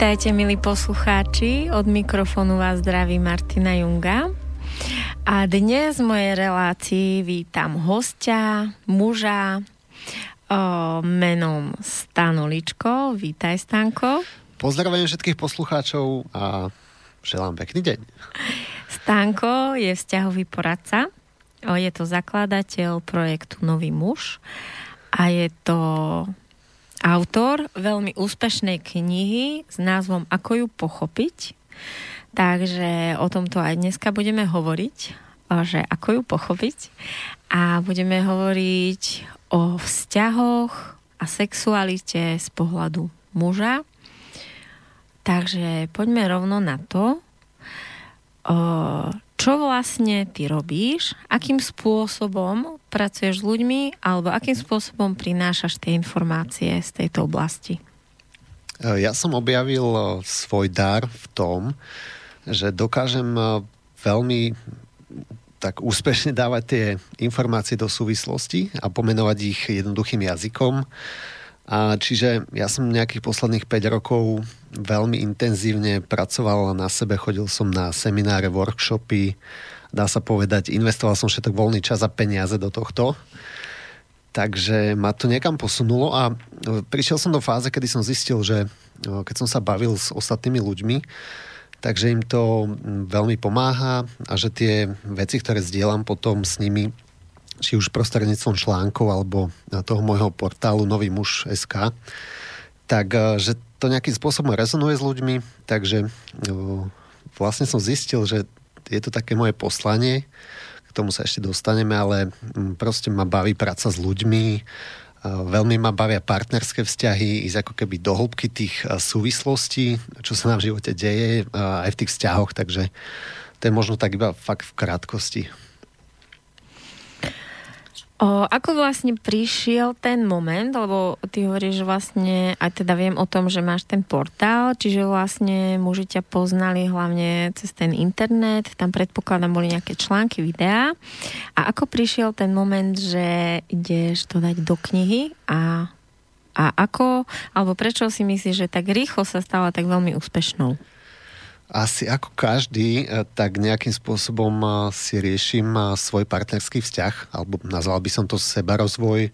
Vítajte, milí poslucháči. Od mikrofónu vás zdraví Martina Junga. A dnes v mojej relácii vítam hostia, muža o, menom Stanoličko. Vítaj, Stanko. Pozdravujem všetkých poslucháčov a želám pekný deň. Stanko je vzťahový poradca. Je to zakladateľ projektu Nový muž a je to autor veľmi úspešnej knihy s názvom Ako ju pochopiť. Takže o tomto aj dneska budeme hovoriť, že ako ju pochopiť. A budeme hovoriť o vzťahoch a sexualite z pohľadu muža. Takže poďme rovno na to, čo vlastne ty robíš, akým spôsobom pracuješ s ľuďmi? Alebo akým spôsobom prinášaš tie informácie z tejto oblasti? E, ja som objavil e, svoj dar v tom, že dokážem e, veľmi tak úspešne dávať tie informácie do súvislosti a pomenovať ich jednoduchým jazykom. A čiže ja som nejakých posledných 5 rokov veľmi intenzívne pracoval na sebe, chodil som na semináre, workshopy, dá sa povedať, investoval som všetok voľný čas a peniaze do tohto. Takže ma to niekam posunulo a prišiel som do fáze, kedy som zistil, že keď som sa bavil s ostatnými ľuďmi, takže im to veľmi pomáha a že tie veci, ktoré zdieľam potom s nimi, či už prostredníctvom článkov alebo toho môjho portálu Nový muž SK, tak e, že to nejakým spôsobom rezonuje s ľuďmi, takže e, vlastne som zistil, že je to také moje poslanie, k tomu sa ešte dostaneme, ale proste ma baví práca s ľuďmi, e, veľmi ma bavia partnerské vzťahy, ísť ako keby do hĺbky tých súvislostí, čo sa nám v živote deje, aj v tých vzťahoch, takže to je možno tak iba fakt v krátkosti. O, ako vlastne prišiel ten moment, lebo ty hovoríš, vlastne, aj teda viem o tom, že máš ten portál, čiže vlastne muži ťa poznali hlavne cez ten internet, tam predpokladám boli nejaké články, videá. A ako prišiel ten moment, že ideš to dať do knihy a, a ako, alebo prečo si myslíš, že tak rýchlo sa stala tak veľmi úspešnou? Asi ako každý, e, tak nejakým spôsobom e, si riešim e, svoj partnerský vzťah, alebo nazval by som to seba rozvoj.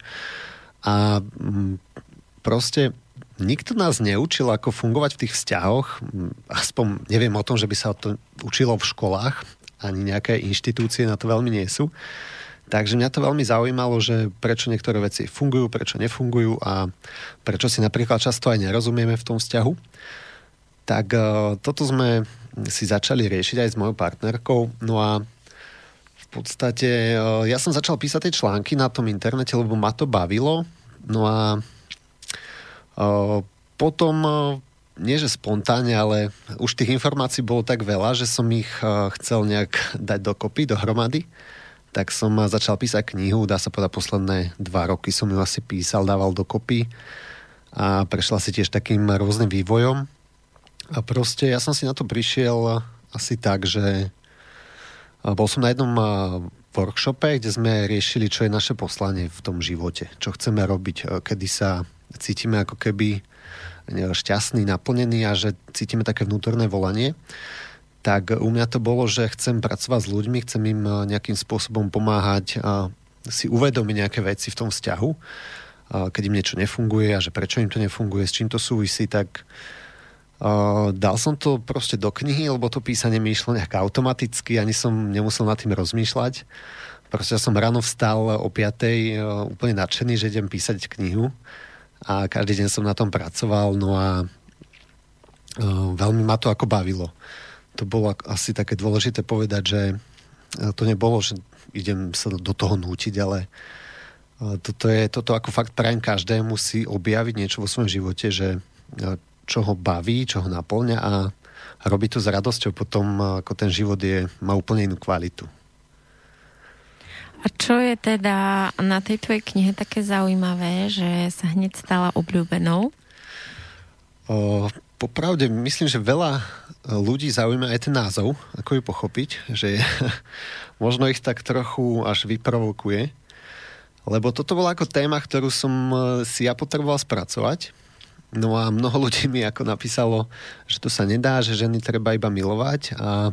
A mm, proste nikto nás neučil, ako fungovať v tých vzťahoch. Aspoň neviem o tom, že by sa to učilo v školách, ani nejaké inštitúcie na to veľmi nie sú. Takže mňa to veľmi zaujímalo, že prečo niektoré veci fungujú, prečo nefungujú a prečo si napríklad často aj nerozumieme v tom vzťahu tak uh, toto sme si začali riešiť aj s mojou partnerkou. No a v podstate uh, ja som začal písať tie články na tom internete, lebo ma to bavilo. No a uh, potom nie že spontánne, ale už tých informácií bolo tak veľa, že som ich chcel nejak dať dokopy, dohromady. Tak som začal písať knihu, dá sa povedať posledné dva roky som ju asi písal, dával dokopy a prešla si tiež takým rôznym vývojom. A proste ja som si na to prišiel asi tak, že bol som na jednom workshope, kde sme riešili, čo je naše poslanie v tom živote, čo chceme robiť, kedy sa cítime ako keby šťastný, naplnený a že cítime také vnútorné volanie. Tak u mňa to bolo, že chcem pracovať s ľuďmi, chcem im nejakým spôsobom pomáhať a si uvedomiť nejaké veci v tom vzťahu, keď im niečo nefunguje a že prečo im to nefunguje, s čím to súvisí, tak Uh, dal som to proste do knihy, lebo to písanie mi išlo nejak automaticky, ani som nemusel nad tým rozmýšľať. Proste som ráno vstal o 5. Uh, úplne nadšený, že idem písať knihu a každý deň som na tom pracoval, no a uh, veľmi ma to ako bavilo. To bolo asi také dôležité povedať, že to nebolo, že idem sa do toho nútiť, ale toto, je, toto ako fakt prajem každému si objaviť niečo vo svojom živote, že čo ho baví, čo ho naplňa a robí to s radosťou, potom ako ten život je, má úplne inú kvalitu. A čo je teda na tej tvojej knihe také zaujímavé, že sa hneď stala obľúbenou? O, popravde, myslím, že veľa ľudí zaujíma aj ten názov, ako ju pochopiť, že možno ich tak trochu až vyprovokuje, lebo toto bola ako téma, ktorú som si ja potreboval spracovať No a mnoho ľudí mi ako napísalo, že to sa nedá, že ženy treba iba milovať a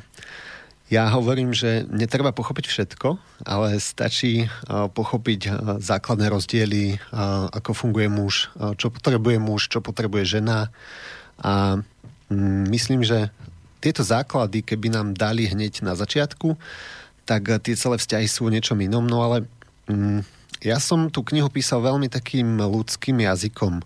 ja hovorím, že netreba pochopiť všetko, ale stačí pochopiť základné rozdiely, ako funguje muž, čo potrebuje muž, čo potrebuje žena. A mm, myslím, že tieto základy, keby nám dali hneď na začiatku, tak tie celé vzťahy sú o niečom inom. No ale mm, ja som tú knihu písal veľmi takým ľudským jazykom.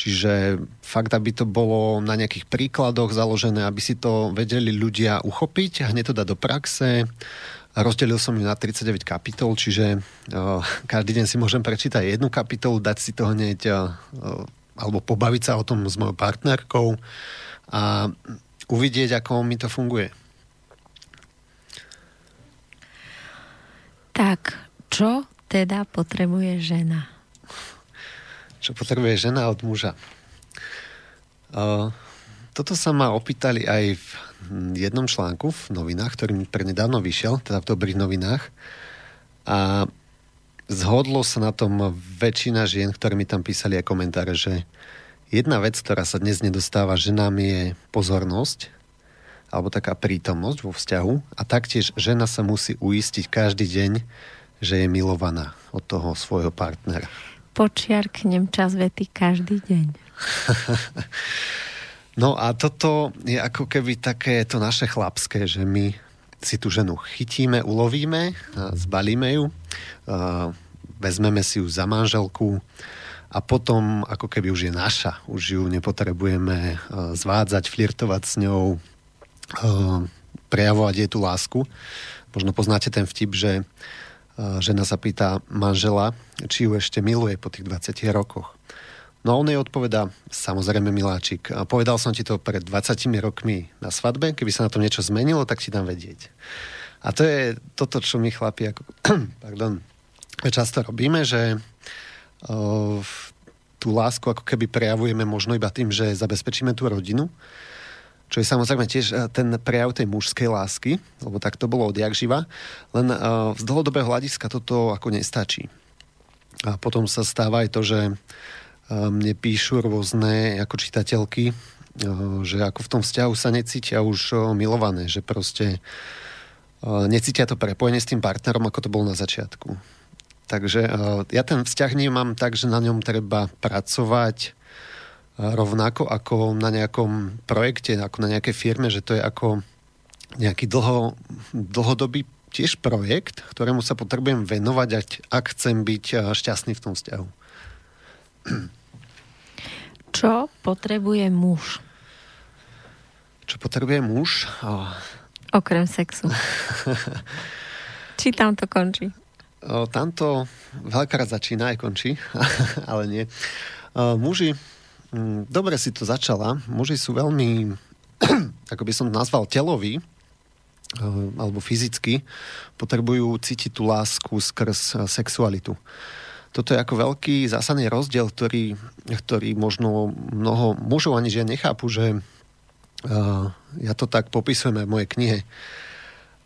Čiže fakt, aby to bolo na nejakých príkladoch založené, aby si to vedeli ľudia uchopiť a hneď to dať do praxe. Rozdelil som ju na 39 kapitol, čiže uh, každý deň si môžem prečítať jednu kapitolu, dať si to hneď uh, alebo pobaviť sa o tom s mojou partnerkou a uvidieť, ako mi to funguje. Tak, čo teda potrebuje žena? Čo potrebuje žena od muža. Toto sa ma opýtali aj v jednom článku v novinách, ktorý mi prednedávno vyšiel, teda v dobrých novinách. A zhodlo sa na tom väčšina žien, ktoré mi tam písali aj komentáre, že jedna vec, ktorá sa dnes nedostáva ženám je pozornosť alebo taká prítomnosť vo vzťahu a taktiež žena sa musí uistiť každý deň, že je milovaná od toho svojho partnera počiarknem čas vety každý deň. no a toto je ako keby také to naše chlapské, že my si tú ženu chytíme, ulovíme, zbalíme ju, vezmeme si ju za manželku a potom ako keby už je naša, už ju nepotrebujeme zvádzať, flirtovať s ňou, prejavovať jej tú lásku. Možno poznáte ten vtip, že žena sa pýta manžela, či ju ešte miluje po tých 20 rokoch. No a on jej odpovedá, samozrejme miláčik, povedal som ti to pred 20 rokmi na svadbe, keby sa na tom niečo zmenilo, tak ti dám vedieť. A to je toto, čo my chlapi ako, pardon, často robíme, že uh, tú lásku ako keby prejavujeme možno iba tým, že zabezpečíme tú rodinu, čo je samozrejme tiež eh, ten prejav tej mužskej lásky, lebo tak to bolo odjak živa, len uh, z dlhodobého hľadiska toto ako nestačí. A potom sa stáva aj to, že uh, mne píšu rôzne ako čitateľky, že ako v tom vzťahu sa necítia už milované, že proste necítia to prepojenie s tým partnerom, ako to bolo na začiatku. Takže ja ten vzťah nemám tak, že na ňom treba pracovať rovnako ako na nejakom projekte, ako na nejakej firme, že to je ako nejaký dlho, dlhodobý tiež projekt, ktorému sa potrebujem venovať, ak chcem byť šťastný v tom vzťahu. Čo potrebuje muž? Čo potrebuje muž? Oh. Okrem sexu. Či tam to končí? O, tamto veľkrát začína aj končí, ale nie. O, muži dobre si to začala. Muži sú veľmi, ako by som nazval, teloví, eh, alebo fyzicky, potrebujú cítiť tú lásku skrz eh, sexualitu. Toto je ako veľký zásadný rozdiel, ktorý, ktorý možno mnoho mužov ani žien nechápu, že uh, ja to tak popisujem aj v mojej knihe.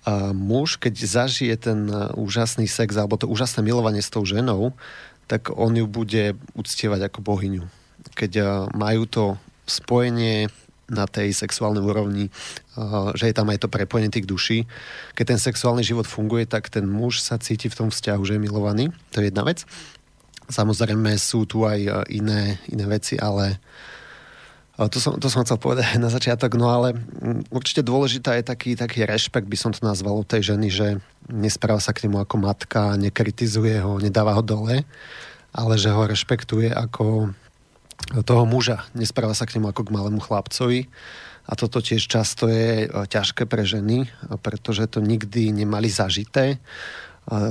Uh, muž, keď zažije ten úžasný sex alebo to úžasné milovanie s tou ženou, tak on ju bude uctievať ako bohyňu keď eh, majú to spojenie na tej sexuálnej úrovni, eh, že je tam aj to prepojenie tých duší. Keď ten sexuálny život funguje, tak ten muž sa cíti v tom vzťahu, že je milovaný. To je jedna vec. Samozrejme sú tu aj eh, iné, iné veci, ale to som, to som chcel povedať na začiatok, no ale mm, určite dôležitá je taký, taký rešpekt, by som to nazval, od tej ženy, že nespráva sa k nemu ako matka, nekritizuje ho, nedáva ho dole, ale že ho rešpektuje ako, toho muža. Nespráva sa k nemu ako k malému chlapcovi. A toto tiež často je e, ťažké pre ženy, pretože to nikdy nemali zažité.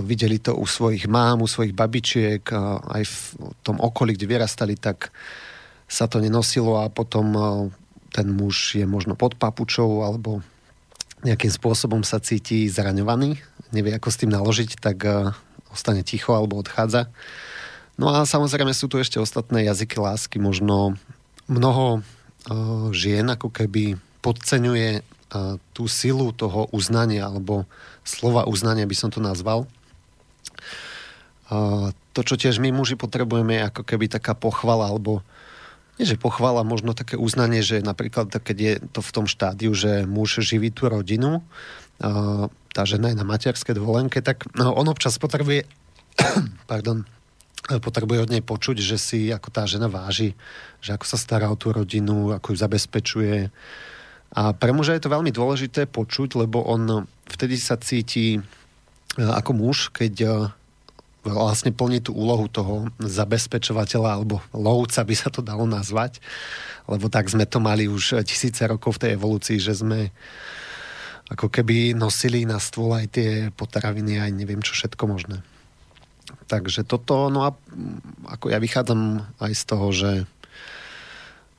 Videli to u svojich mám, u svojich babičiek, aj v tom okolí, kde vyrastali, tak sa to nenosilo a potom e, ten muž je možno pod papučou alebo nejakým spôsobom sa cíti zraňovaný, nevie ako s tým naložiť, tak e, ostane ticho alebo odchádza. No a samozrejme sú tu ešte ostatné jazyky lásky. Možno mnoho uh, žien ako keby podceňuje uh, tú silu toho uznania, alebo slova uznania by som to nazval. Uh, to, čo tiež my muži potrebujeme, je ako keby taká pochvala, alebo nie že pochvála, možno také uznanie, že napríklad keď je to v tom štádiu, že muž živí tú rodinu, tá žena je na materskej dovolenke, tak no, on občas potrebuje pardon, potrebuje od nej počuť, že si ako tá žena váži, že ako sa stará o tú rodinu, ako ju zabezpečuje. A pre muža je to veľmi dôležité počuť, lebo on vtedy sa cíti e, ako muž, keď e, vlastne plní tú úlohu toho zabezpečovateľa alebo lovca by sa to dalo nazvať, lebo tak sme to mali už tisíce rokov v tej evolúcii, že sme ako keby nosili na stôl aj tie potraviny, aj neviem čo všetko možné. Takže toto, no a ako ja vychádzam aj z toho, že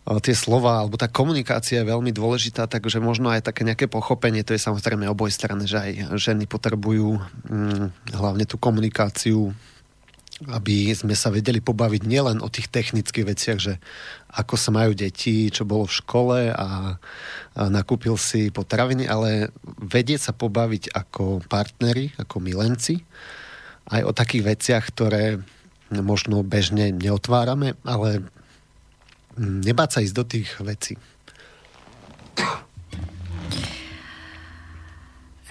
tie slova, alebo tá komunikácia je veľmi dôležitá, takže možno aj také nejaké pochopenie, to je samozrejme oboj strany, že aj ženy potrebujú hm, hlavne tú komunikáciu, aby sme sa vedeli pobaviť nielen o tých technických veciach, že ako sa majú deti, čo bolo v škole a, a nakúpil si potraviny, ale vedieť sa pobaviť ako partneri, ako milenci, aj o takých veciach, ktoré možno bežne neotvárame, ale nebáť sa ísť do tých vecí.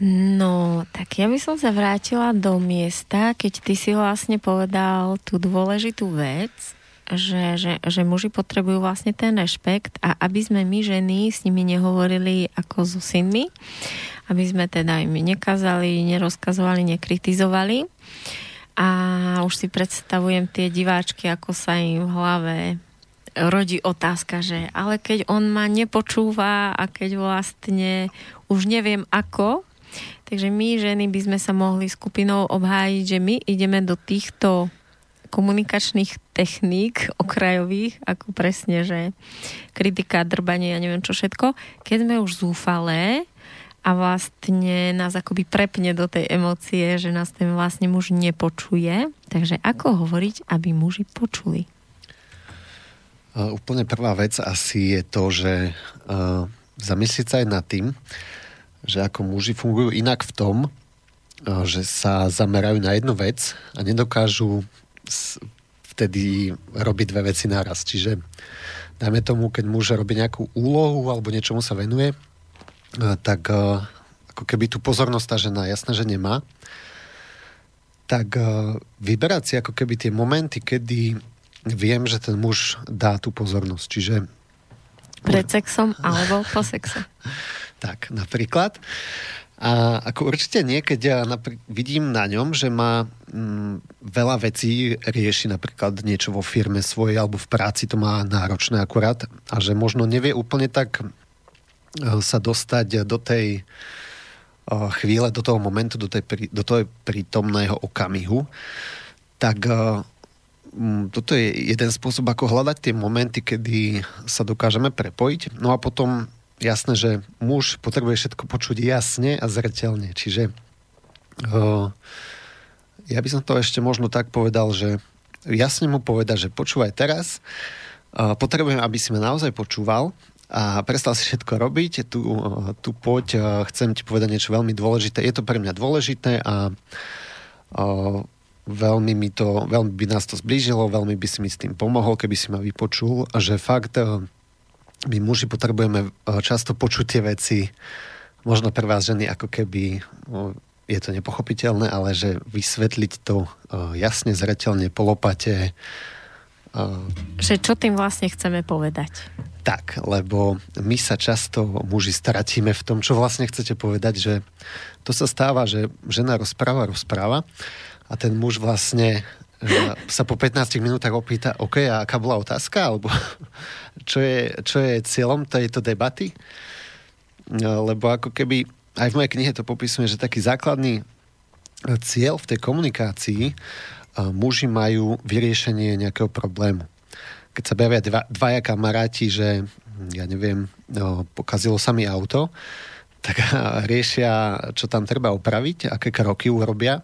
No, tak ja by som sa vrátila do miesta, keď ty si vlastne povedal tú dôležitú vec, že, že, že muži potrebujú vlastne ten rešpekt a aby sme my ženy s nimi nehovorili ako so synmi, aby sme teda im nekazali, nerozkazovali, nekritizovali. A už si predstavujem tie diváčky, ako sa im v hlave rodí otázka, že ale keď on ma nepočúva a keď vlastne už neviem ako, takže my ženy by sme sa mohli skupinou obhájiť, že my ideme do týchto komunikačných techník okrajových, ako presne, že kritika, drbanie, ja neviem čo všetko, keď sme už zúfalé a vlastne nás akoby prepne do tej emócie, že nás ten vlastne muž nepočuje. Takže ako hovoriť, aby muži počuli? Úplne prvá vec asi je to, že uh, zamyslieť sa aj nad tým, že ako muži fungujú inak v tom, uh, že sa zamerajú na jednu vec a nedokážu s, vtedy robiť dve veci naraz. Čiže dajme tomu, keď muž robí nejakú úlohu alebo niečomu sa venuje, tak uh, ako keby tú pozornosť tá žena jasné, že nemá, tak uh, vyberať si ako keby tie momenty, kedy viem, že ten muž dá tú pozornosť. Čiže... Pred sexom alebo po sexe. tak, napríklad. A ako určite niekedy ja napr- vidím na ňom, že má mm, veľa vecí rieši napríklad niečo vo firme svojej alebo v práci to má náročné akurát a že možno nevie úplne tak e, sa dostať do tej e, chvíle, do toho momentu, do, tej, do toho prítomného okamihu, tak e, Mm, toto je jeden spôsob, ako hľadať tie momenty, kedy sa dokážeme prepojiť. No a potom jasné, že muž potrebuje všetko počuť jasne a zretelne. Čiže ja by som to ešte možno tak povedal, že jasne mu povedať, že počúvaj teraz, potrebujem, aby si ma naozaj počúval a prestal si všetko robiť, tu, tu poď, uh, chcem ti povedať niečo veľmi dôležité. Je to pre mňa dôležité a uh, veľmi, mi to, veľmi by nás to zblížilo, veľmi by si mi s tým pomohol, keby si ma vypočul, že fakt eh, my muži potrebujeme často počuť tie veci, možno pre vás ženy ako keby eh, je to nepochopiteľné, ale že vysvetliť to jasne, zretelne, polopate. Že čo tým vlastne chceme povedať? Tak, lebo my sa často muži stratíme v tom, čo vlastne chcete povedať, že to sa stáva, že žena rozpráva, rozpráva a ten muž vlastne sa po 15 minútach opýta, OK, a aká bola otázka? Alebo čo je, čo je cieľom tejto debaty? No, lebo ako keby, aj v mojej knihe to popisuje, že taký základný cieľ v tej komunikácii muži majú vyriešenie nejakého problému. Keď sa bavia dva, dvaja kamaráti, že ja neviem, no, pokazilo sa mi auto, tak riešia, čo tam treba opraviť, aké kroky urobia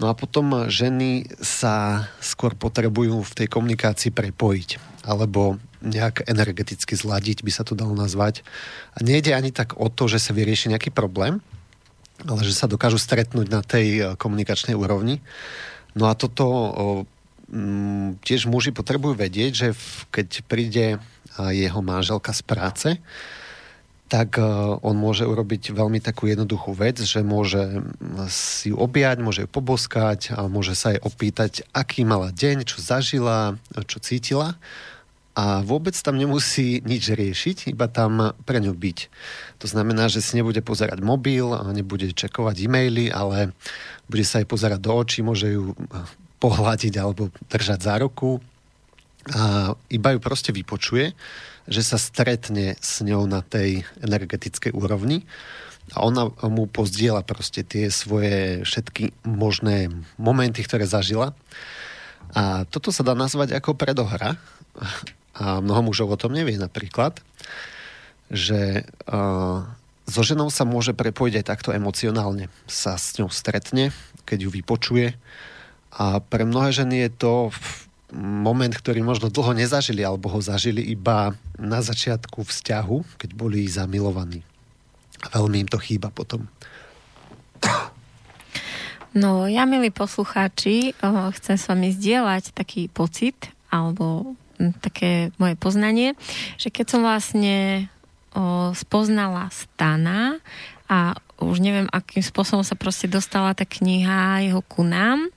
No a potom ženy sa skôr potrebujú v tej komunikácii prepojiť alebo nejak energeticky zladiť, by sa to dalo nazvať. A nejde ani tak o to, že sa vyrieši nejaký problém, ale že sa dokážu stretnúť na tej e, komunikačnej úrovni. No a toto mm, tiež muži potrebujú vedieť, že keď príde jeho manželka z práce, tak on môže urobiť veľmi takú jednoduchú vec, že môže si ju objať, môže ju poboskať a môže sa jej opýtať, aký mala deň, čo zažila, čo cítila a vôbec tam nemusí nič riešiť, iba tam pre ňu byť. To znamená, že si nebude pozerať mobil, nebude čekovať e-maily, ale bude sa jej pozerať do očí, môže ju pohľadiť alebo držať za ruku a iba ju proste vypočuje že sa stretne s ňou na tej energetickej úrovni a ona mu pozdiela proste tie svoje všetky možné momenty, ktoré zažila. A toto sa dá nazvať ako predohra. A mnoho mužov o tom nevie napríklad, že uh, so ženou sa môže prepojiť aj takto emocionálne. Sa s ňou stretne, keď ju vypočuje. A pre mnohé ženy je to moment, ktorý možno dlho nezažili, alebo ho zažili iba na začiatku vzťahu, keď boli zamilovaní. Veľmi im to chýba potom. No, ja, milí poslucháči, chcem s vami zdieľať taký pocit, alebo také moje poznanie, že keď som vlastne spoznala Stana a už neviem, akým spôsobom sa proste dostala tá kniha jeho ku nám,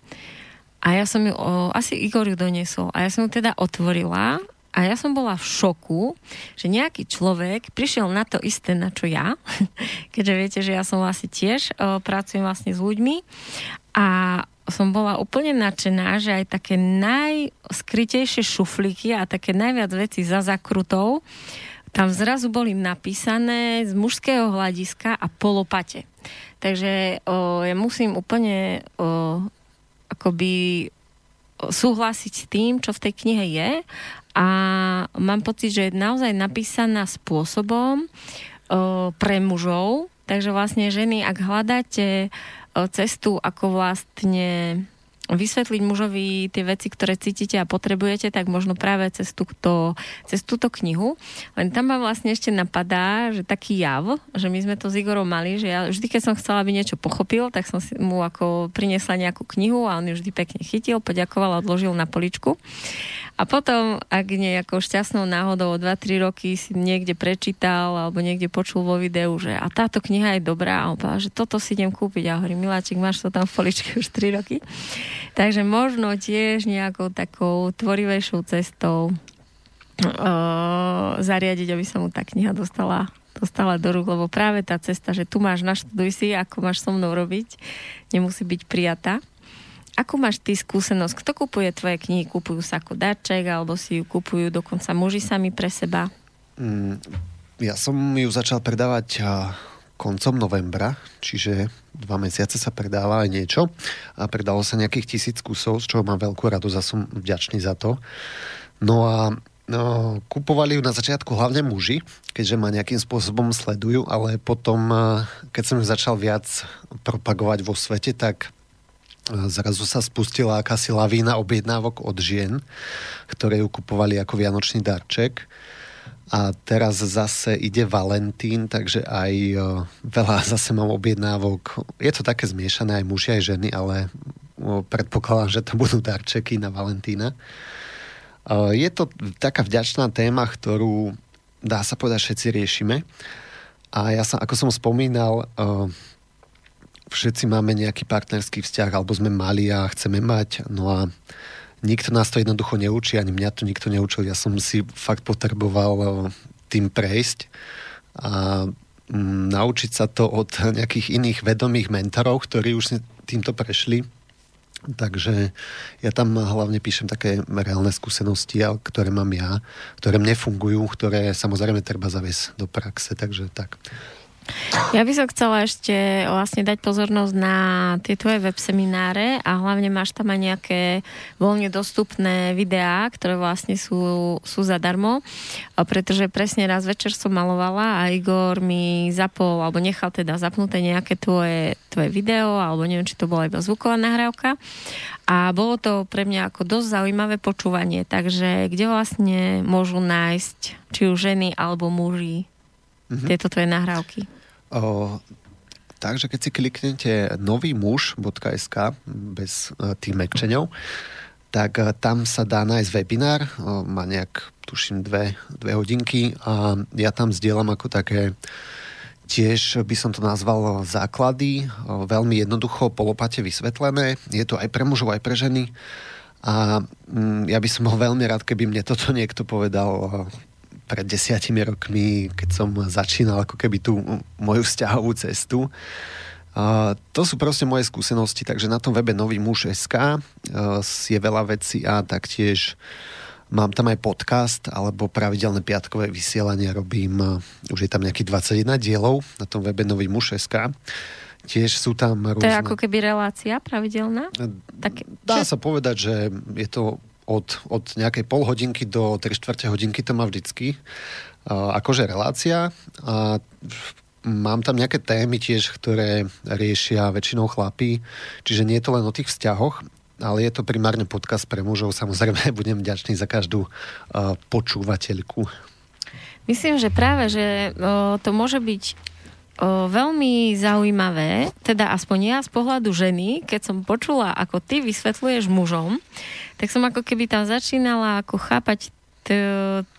a ja som ju, o, asi Igor ju doniesol. A ja som ju teda otvorila a ja som bola v šoku, že nejaký človek prišiel na to isté, na čo ja, keďže viete, že ja som vlastne tiež o, pracujem vlastne s ľuďmi. A som bola úplne nadšená, že aj také najskrytejšie šuflíky a také najviac veci za zakrutou tam zrazu boli napísané z mužského hľadiska a polopate. Takže o, ja musím úplne o, akoby súhlasiť s tým, čo v tej knihe je a mám pocit, že je naozaj napísaná spôsobom pre mužov, takže vlastne ženy, ak hľadáte cestu, ako vlastne vysvetliť mužovi tie veci, ktoré cítite a potrebujete, tak možno práve cez, túto, cez túto knihu. Len tam ma vlastne ešte napadá, že taký jav, že my sme to s Igorom mali, že ja vždy, keď som chcela, aby niečo pochopil, tak som mu ako priniesla nejakú knihu a on ju vždy pekne chytil, poďakoval a odložil na poličku. A potom, ak nejakou šťastnou náhodou o 2-3 roky si niekde prečítal alebo niekde počul vo videu, že a táto kniha je dobrá a že toto si idem kúpiť. A hovorím, miláčik, máš to tam v poličke už 3 roky. Takže možno tiež nejakou takou tvorivejšou cestou uh, zariadiť, aby sa mu tá kniha dostala dostala do rúk, lebo práve tá cesta, že tu máš, naštuduj si, ako máš so mnou robiť, nemusí byť prijatá. Ako máš ty skúsenosť? Kto kupuje tvoje knihy? Kupujú sa ako darček, alebo si ju kupujú dokonca muži sami pre seba? Mm, ja som ju začal predávať koncom novembra, čiže dva mesiace sa predáva aj niečo a predalo sa nejakých tisíc kusov, z čoho mám veľkú radosť a som vďačný za to. No a no, kupovali ju na začiatku hlavne muži, keďže ma nejakým spôsobom sledujú, ale potom, keď som ju začal viac propagovať vo svete, tak zrazu sa spustila akási lavína objednávok od žien, ktoré ju kupovali ako vianočný darček. A teraz zase ide Valentín, takže aj veľa zase mám objednávok. Je to také zmiešané aj muži, aj ženy, ale predpokladám, že to budú darčeky na Valentína. Je to taká vďačná téma, ktorú dá sa povedať všetci riešime. A ja som, ako som spomínal, všetci máme nejaký partnerský vzťah, alebo sme mali a chceme mať, no a nikto nás to jednoducho neučí, ani mňa to nikto neučil. Ja som si fakt potreboval eh, tým prejsť a mm, naučiť sa to od nejakých iných vedomých mentorov, ktorí už týmto prešli. Takže ja tam hlavne píšem také reálne skúsenosti, ktoré mám ja, ktoré mne fungujú, ktoré samozrejme treba zaviesť do praxe, takže tak. Ja by som chcela ešte vlastne dať pozornosť na tie tvoje web semináre a hlavne máš tam aj nejaké voľne dostupné videá, ktoré vlastne sú, sú zadarmo, pretože presne raz večer som malovala a Igor mi zapol, alebo nechal teda zapnuté nejaké tvoje, tvoje video, alebo neviem, či to bola iba zvuková nahrávka. A bolo to pre mňa ako dosť zaujímavé počúvanie, takže kde vlastne môžu nájsť či už ženy alebo muži mm-hmm. tieto tvoje nahrávky? O, takže keď si kliknete novýmuž.sk bez e, tým mekčeňov, tak tam sa dá nájsť webinár, má nejak, tuším, dve, dve hodinky a ja tam zdieľam ako také tiež by som to nazval základy, veľmi jednoducho polopate vysvetlené. Je to aj pre mužov, aj pre ženy. A mm, ja by som bol veľmi rád, keby mne toto niekto povedal pred desiatimi rokmi, keď som začínal ako keby tú moju vzťahovú cestu. Uh, to sú proste moje skúsenosti, takže na tom webe Nový muž SK uh, je veľa vecí a taktiež mám tam aj podcast alebo pravidelné piatkové vysielanie robím, uh, už je tam nejakých 21 dielov na tom webe Nový muž SK. Tiež sú tam rôzne... To je ako keby relácia pravidelná? Tak, Dá že... sa povedať, že je to od, od nejakej pol hodinky do 3 čtvrte hodinky to má vždycky. Uh, akože relácia. A mám tam nejaké témy tiež, ktoré riešia väčšinou chlapí, čiže nie je to len o tých vzťahoch, ale je to primárne podcast pre mužov. Samozrejme, budem vďačný za každú počúvateľku. Myslím, že práve, že to môže byť uh, veľmi zaujímavé, teda aspoň ja z pohľadu ženy, keď som počula, ako ty vysvetľuješ mužom, tak som ako keby tam začínala ako chápať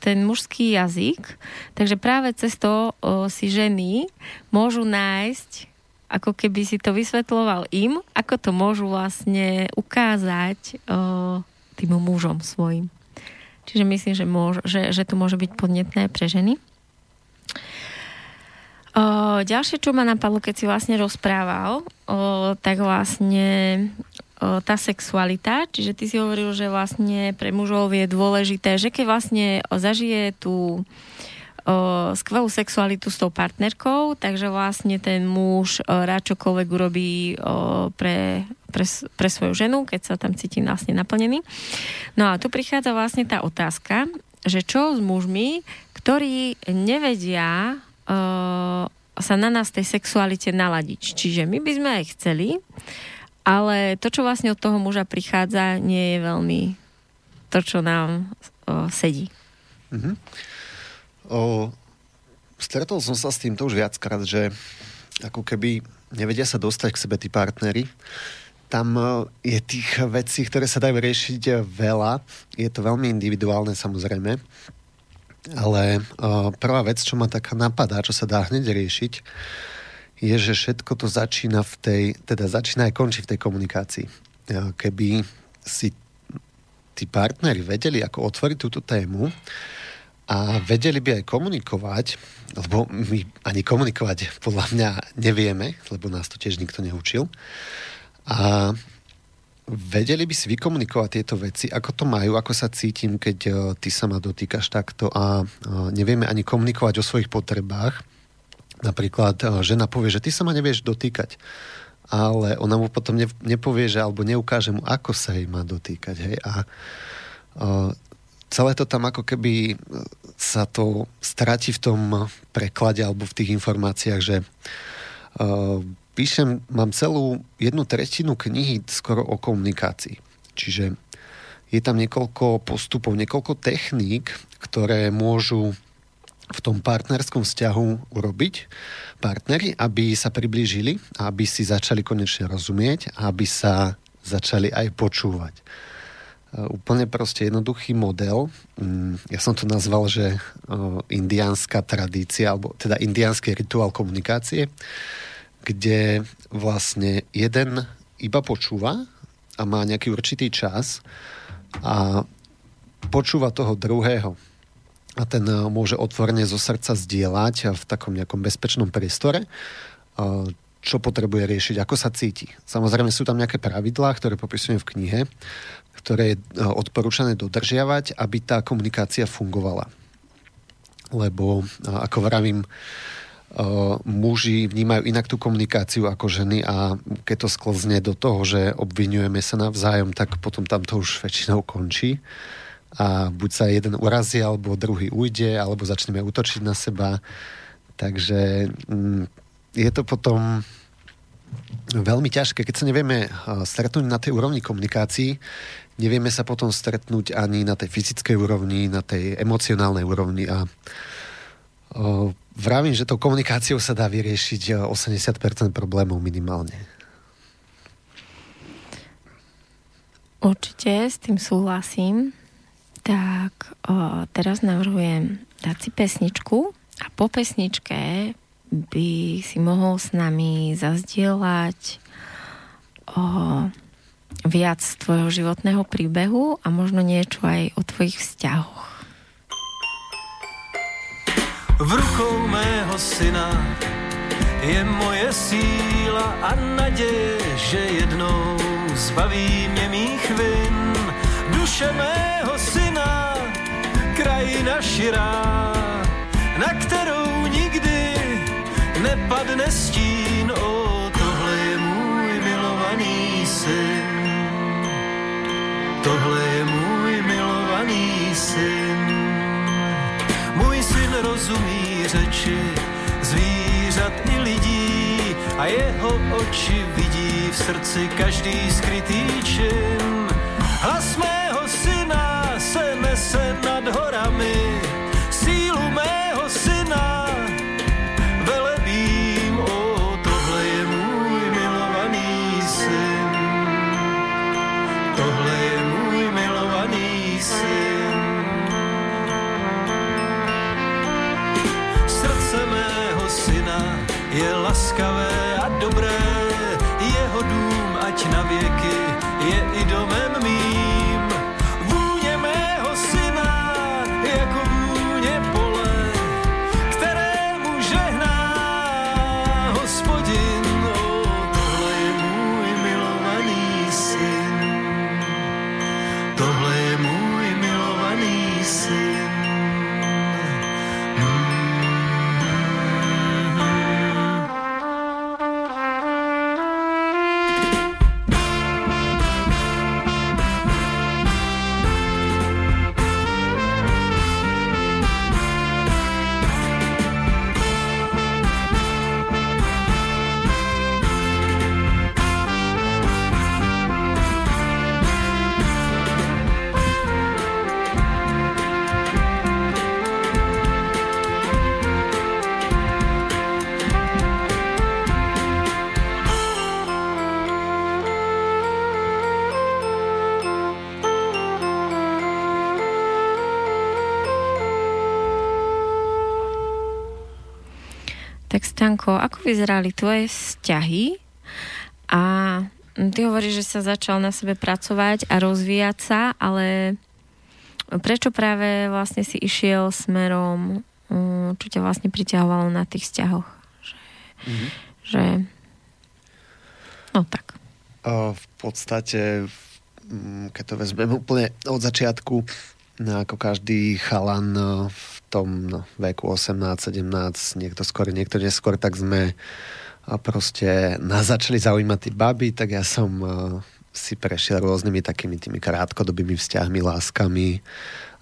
ten mužský jazyk. Takže práve cez to o, si ženy môžu nájsť, ako keby si to vysvetloval im, ako to môžu vlastne ukázať o, tým mužom svojim. Čiže myslím, že, môž, že, že to môže byť podnetné pre ženy. O, ďalšie, čo ma napadlo, keď si vlastne rozprával, o, tak vlastne tá sexualita, čiže ty si hovoril, že vlastne pre mužov je dôležité, že keď vlastne zažije tú o, skvelú sexualitu s tou partnerkou, takže vlastne ten muž o, rád čokoľvek urobí o, pre, pre, pre svoju ženu, keď sa tam cíti vlastne naplnený. No a tu prichádza vlastne tá otázka, že čo s mužmi, ktorí nevedia o, sa na nás tej sexualite naladiť. Čiže my by sme aj chceli, ale to, čo vlastne od toho muža prichádza, nie je veľmi to, čo nám o, sedí. Mm-hmm. O, stretol som sa s týmto už viackrát, že ako keby nevedia sa dostať k sebe tí partnery. Tam je tých vecí, ktoré sa dajú riešiť veľa. Je to veľmi individuálne samozrejme. Ale o, prvá vec, čo ma taká napadá, čo sa dá hneď riešiť, je, že všetko to začína v tej, teda začína aj končí v tej komunikácii. Keby si tí partneri vedeli, ako otvoriť túto tému a vedeli by aj komunikovať, lebo my ani komunikovať podľa mňa nevieme, lebo nás to tiež nikto neučil. A vedeli by si vykomunikovať tieto veci, ako to majú, ako sa cítim, keď e, ty sa ma dotýkaš takto a e, nevieme ani komunikovať o svojich potrebách, Napríklad eh, žena povie, že ty sa ma nevieš dotýkať, ale ona mu potom nepovie, že alebo neukáže mu, ako sa jej má dotýkať. Hej? A celé to tam ako keby sa to stratí v tom preklade alebo v tých informáciách, že píšem, mám celú jednu tretinu knihy skoro o komunikácii. Čiže je tam niekoľko postupov, niekoľko techník, ktoré môžu v tom partnerskom vzťahu urobiť partneri, aby sa priblížili, aby si začali konečne rozumieť aby sa začali aj počúvať. E, úplne proste jednoduchý model. Mm, ja som to nazval, že e, indiánska tradícia, alebo teda indiánsky rituál komunikácie, kde vlastne jeden iba počúva a má nejaký určitý čas a počúva toho druhého a ten eh, môže otvorene zo srdca zdieľať v takom nejakom bezpečnom priestore, eh, čo potrebuje riešiť, ako sa cíti. Samozrejme sú tam nejaké pravidlá, ktoré popisujem v knihe, ktoré je eh, odporúčané dodržiavať, aby tá komunikácia fungovala. Lebo, ako vravím, muži vnímajú inak tú komunikáciu ako ženy a keď to sklzne do toho, že obvinujeme sa navzájom, tak potom tam to už väčšinou končí a buď sa jeden urazí, alebo druhý ujde, alebo začneme útočiť na seba. Takže mm, je to potom veľmi ťažké, keď sa nevieme stretnúť na tej úrovni komunikácií, nevieme sa potom stretnúť ani na tej fyzickej úrovni, na tej emocionálnej úrovni a vravím, že tou komunikáciou sa dá vyriešiť 80% problémov minimálne. Určite s tým súhlasím. Tak o, teraz navrhujem dať si pesničku a po pesničke by si mohol s nami zazdieľať o viac z tvojho životného príbehu a možno niečo aj o tvojich vzťahoch. V rukou mého syna je moje síla a naděje, že jednou zbaví mě mých vin. Duše mého syna, krajina širá, na kterou nikdy nepadne stín. O, tohle je můj milovaný syn. Tohle je můj milovaný syn. Rozumí řeči zvířat i lidí a jeho oči vidí v srdci každý skrytý čin. Hlas mého syna se nese nad Stanko, ako vyzerali tvoje vzťahy a ty hovoríš, že sa začal na sebe pracovať a rozvíjať sa, ale prečo práve vlastne si išiel smerom, mm, čo ťa vlastne priťahovalo na tých vzťahoch? Že, mm-hmm. že no tak. V podstate, mm, keď to vezmeme úplne od začiatku, ako každý chalan v tom no, veku 18, 17, niekto skôr, niekto neskôr, tak sme proste nás začali zaujímať tí baby, tak ja som uh, si prešiel rôznymi takými tými krátkodobými vzťahmi, láskami,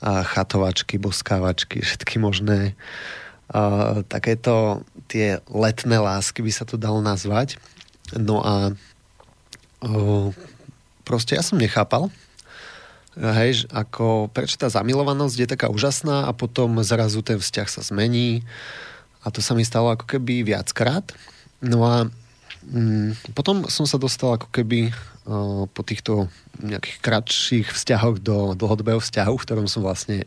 a chatovačky, boskávačky, všetky možné. Takéto tie letné lásky by sa to dalo nazvať. No a uh, proste ja som nechápal, hej, ako prečo tá zamilovanosť je taká úžasná a potom zrazu ten vzťah sa zmení a to sa mi stalo ako keby viackrát. No a mm, potom som sa dostal ako keby uh, po týchto nejakých kratších vzťahoch do dlhodobého vzťahu, v ktorom som vlastne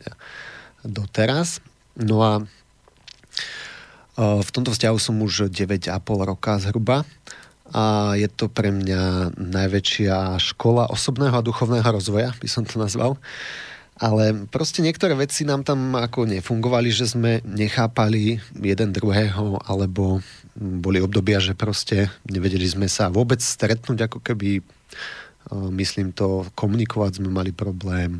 doteraz. No a uh, v tomto vzťahu som už 9,5 roka zhruba a je to pre mňa najväčšia škola osobného a duchovného rozvoja, by som to nazval. Ale proste niektoré veci nám tam ako nefungovali, že sme nechápali jeden druhého, alebo boli obdobia, že proste nevedeli sme sa vôbec stretnúť, ako keby, myslím to, komunikovať sme mali problém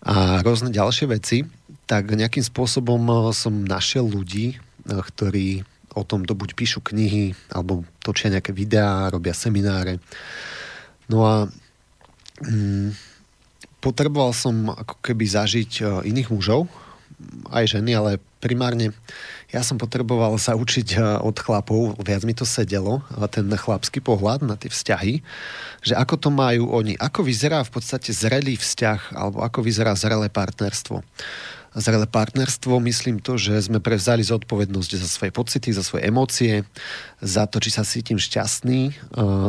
a rôzne ďalšie veci, tak nejakým spôsobom som našiel ľudí, ktorí o tom to buď píšu knihy, alebo točia nejaké videá, robia semináre. No a mm, potreboval som ako keby zažiť e, iných mužov, aj ženy, ale primárne ja som potreboval sa učiť e, od chlapov, viac mi to sedelo, ten chlapský pohľad na tie vzťahy, že ako to majú oni, ako vyzerá v podstate zrelý vzťah, alebo ako vyzerá zrelé partnerstvo. Zrelé partnerstvo myslím to, že sme prevzali zodpovednosť za svoje pocity, za svoje emócie, za to, či sa cítim šťastný,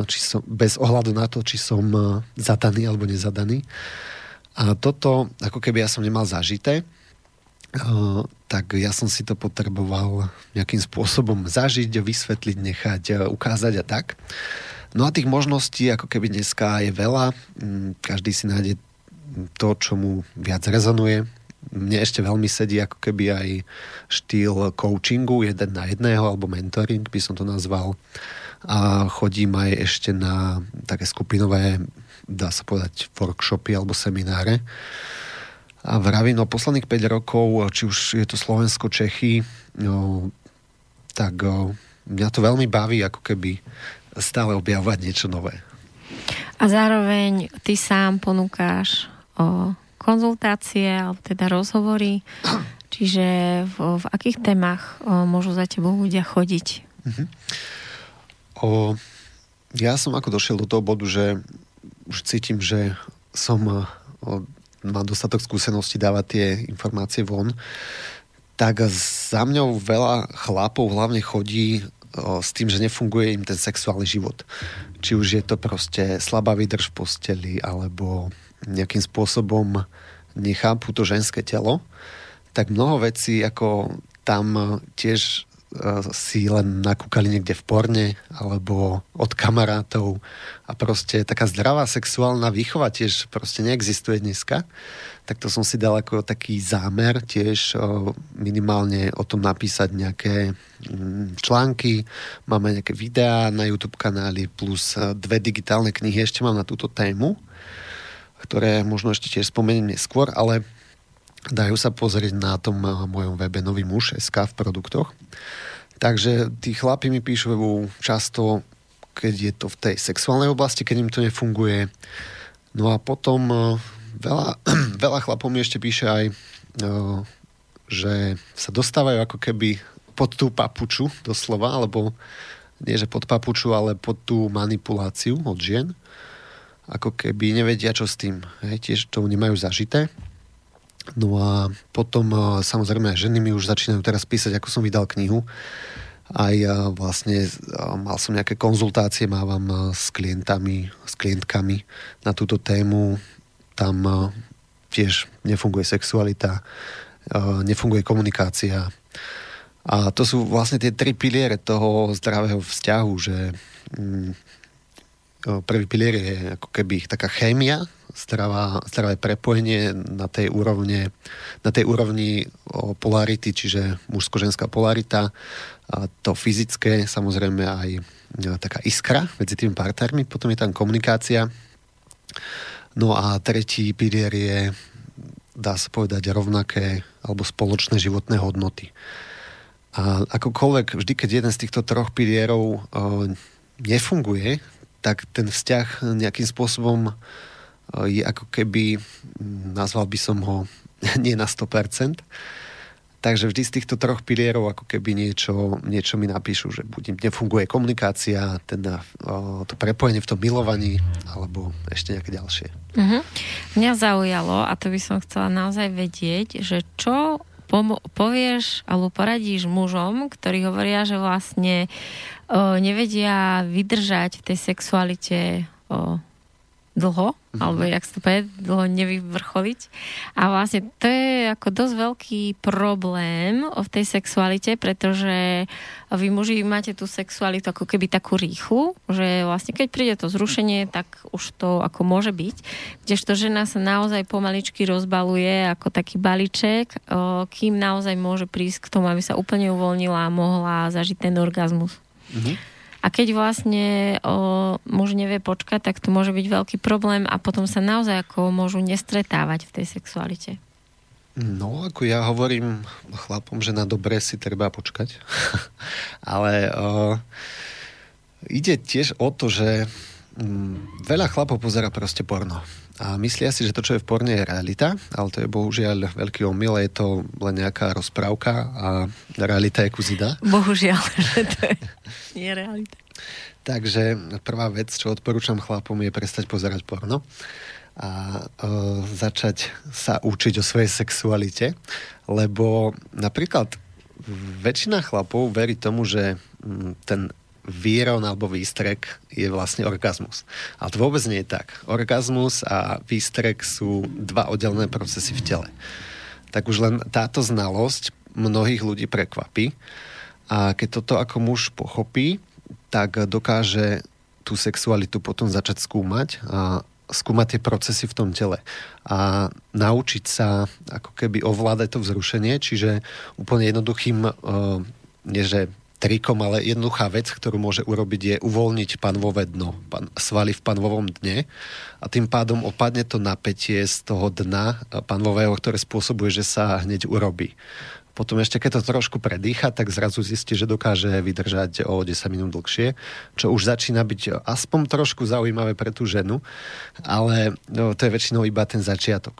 či som, bez ohľadu na to, či som zadaný alebo nezadaný. A toto, ako keby ja som nemal zažité, tak ja som si to potreboval nejakým spôsobom zažiť, vysvetliť, nechať, ukázať a tak. No a tých možností, ako keby dneska je veľa. Mm, každý si nájde to, čo mu viac rezonuje. Mne ešte veľmi sedí ako keby aj štýl coachingu, jeden na jedného, alebo mentoring by som to nazval. A chodím aj ešte na také skupinové, dá sa povedať, workshopy alebo semináre a vravím, no posledných 5 rokov, či už je to Slovensko, Čechy, no, tak o, mňa to veľmi baví, ako keby stále objavovať niečo nové. A zároveň ty sám ponúkáš konzultácie, alebo teda rozhovory, čiže v, v akých témach o, môžu za tebou ľudia chodiť? Uh-huh. O, ja som ako došiel do toho bodu, že už cítim, že som o, má dostatok skúseností dávať tie informácie von, tak za mňou veľa chlapov hlavne chodí o, s tým, že nefunguje im ten sexuálny život. Či už je to proste slabá výdrž v posteli, alebo nejakým spôsobom nechápu to ženské telo, tak mnoho vecí ako tam tiež si len nakúkali niekde v porne alebo od kamarátov a proste taká zdravá sexuálna výchova tiež proste neexistuje dneska. Tak to som si dal ako taký zámer tiež minimálne o tom napísať nejaké mm, články. Máme nejaké videá na YouTube kanáli plus dve digitálne knihy ešte mám na túto tému, ktoré možno ešte tiež spomeniem neskôr, ale dajú sa pozrieť na tom mojom webe Nový muž SK v produktoch. Takže tí chlapi mi píšu často, keď je to v tej sexuálnej oblasti, keď im to nefunguje. No a potom e, veľa, veľa chlapov mi ešte píše aj, e, že sa dostávajú ako keby pod tú papuču doslova, alebo nie že pod papuču, ale pod tú manipuláciu od žien. Ako keby nevedia, čo s tým. Hej, tiež to nemajú zažité. No a potom samozrejme ženy mi už začínajú teraz písať, ako som vydal knihu. Aj vlastne mal som nejaké konzultácie, mávam s klientami, s klientkami na túto tému. Tam tiež nefunguje sexualita, nefunguje komunikácia. A to sú vlastne tie tri piliere toho zdravého vzťahu, že mm, prvý pilier je ako keby taká chémia, zdravá, zdravé prepojenie na tej, úrovne, na tej úrovni polarity, čiže mužsko-ženská polarita, a to fyzické, samozrejme aj e, taká iskra medzi tými partnermi, potom je tam komunikácia. No a tretí pilier je, dá sa povedať, rovnaké alebo spoločné životné hodnoty. A akokoľvek, vždy, keď jeden z týchto troch pilierov e, nefunguje, tak ten vzťah nejakým spôsobom je ako keby, nazval by som ho nie na 100%, Takže vždy z týchto troch pilierov ako keby niečo, niečo mi napíšu, že buď nefunguje komunikácia, teda to prepojenie v tom milovaní, alebo ešte nejaké ďalšie. Uh-huh. Mňa zaujalo, a to by som chcela naozaj vedieť, že čo pom- povieš alebo poradíš mužom, ktorí hovoria, že vlastne o, nevedia vydržať v tej sexualite o, dlho, mm-hmm. alebo jak sa to povie, dlho nevyvrcholiť. A vlastne to je ako dosť veľký problém v tej sexualite, pretože vy muži máte tú sexualitu ako keby takú rýchlu, že vlastne keď príde to zrušenie, tak už to ako môže byť. Kdežto žena sa naozaj pomaličky rozbaluje ako taký balíček, kým naozaj môže prísť k tomu, aby sa úplne uvoľnila a mohla zažiť ten orgazmus. Mm-hmm. A keď vlastne o, muž nevie počkať, tak to môže byť veľký problém a potom sa naozaj ako môžu nestretávať v tej sexualite. No, ako ja hovorím chlapom, že na dobré si treba počkať. Ale o, ide tiež o to, že mm, veľa chlapov pozera proste porno. A myslia si, že to, čo je v porne, je realita, ale to je bohužiaľ veľký omyl, je to len nejaká rozprávka a realita je kuzida. Bohužiaľ, že to je, nie realita. Takže prvá vec, čo odporúčam chlapom, je prestať pozerať porno a e, začať sa učiť o svojej sexualite Lebo napríklad väčšina chlapov verí tomu, že mm, ten výron alebo výstrek je vlastne orgazmus. Ale to vôbec nie je tak. Orgazmus a výstrek sú dva oddelené procesy v tele. Tak už len táto znalosť mnohých ľudí prekvapí. A keď toto ako muž pochopí, tak dokáže tú sexualitu potom začať skúmať a skúmať tie procesy v tom tele a naučiť sa ako keby ovládať to vzrušenie, čiže úplne jednoduchým, uh, nie že trikom, ale jednoduchá vec, ktorú môže urobiť je uvoľniť panvové dno, pan, svaly v panvovom dne a tým pádom opadne to napätie z toho dna panvového, ktoré spôsobuje, že sa hneď urobí. Potom ešte, keď to trošku predýcha, tak zrazu zistí, že dokáže vydržať o 10 minút dlhšie, čo už začína byť aspoň trošku zaujímavé pre tú ženu, ale no, to je väčšinou iba ten začiatok.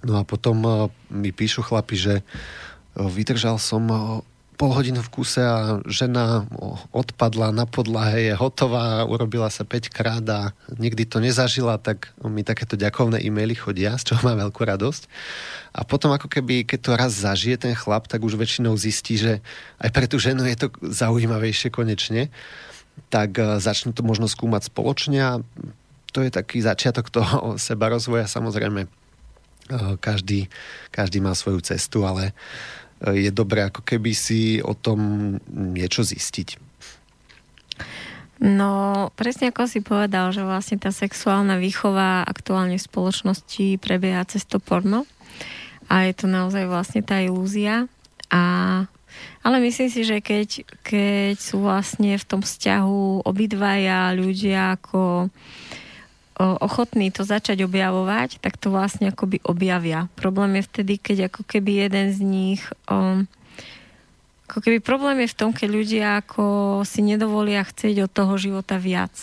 No a potom uh, mi píšu chlapi, že uh, vydržal som uh, pol hodinu v kuse a žena odpadla na podlahe, je hotová, urobila sa 5 krát a nikdy to nezažila, tak mi takéto ďakovné e-maily chodia, z čoho mám veľkú radosť. A potom ako keby, keď to raz zažije ten chlap, tak už väčšinou zistí, že aj pre tú ženu je to zaujímavejšie konečne, tak e, začnú to možno skúmať spoločne a to je taký začiatok toho seba rozvoja. Samozrejme, e, každý, každý má svoju cestu, ale je dobré ako keby si o tom niečo zistiť. No, presne ako si povedal, že vlastne tá sexuálna výchova aktuálne v spoločnosti prebieha cez to porno a je to naozaj vlastne tá ilúzia. A, ale myslím si, že keď, keď sú vlastne v tom vzťahu obidvaja ľudia ako ochotní to začať objavovať, tak to vlastne akoby objavia. Problém je vtedy, keď ako keby jeden z nich... Ako keby problém je v tom, keď ľudia ako si nedovolia chcieť od toho života viac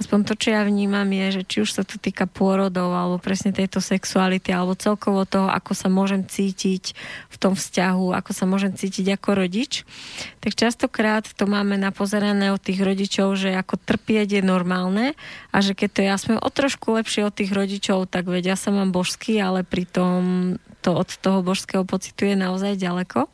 aspoň to, čo ja vnímam, je, že či už sa to týka pôrodov, alebo presne tejto sexuality, alebo celkovo toho, ako sa môžem cítiť v tom vzťahu, ako sa môžem cítiť ako rodič, tak častokrát to máme napozerané od tých rodičov, že ako trpieť je normálne a že keď to je aspoň o trošku lepšie od tých rodičov, tak vedia sa mám božský, ale pritom to od toho božského pocitu je naozaj ďaleko.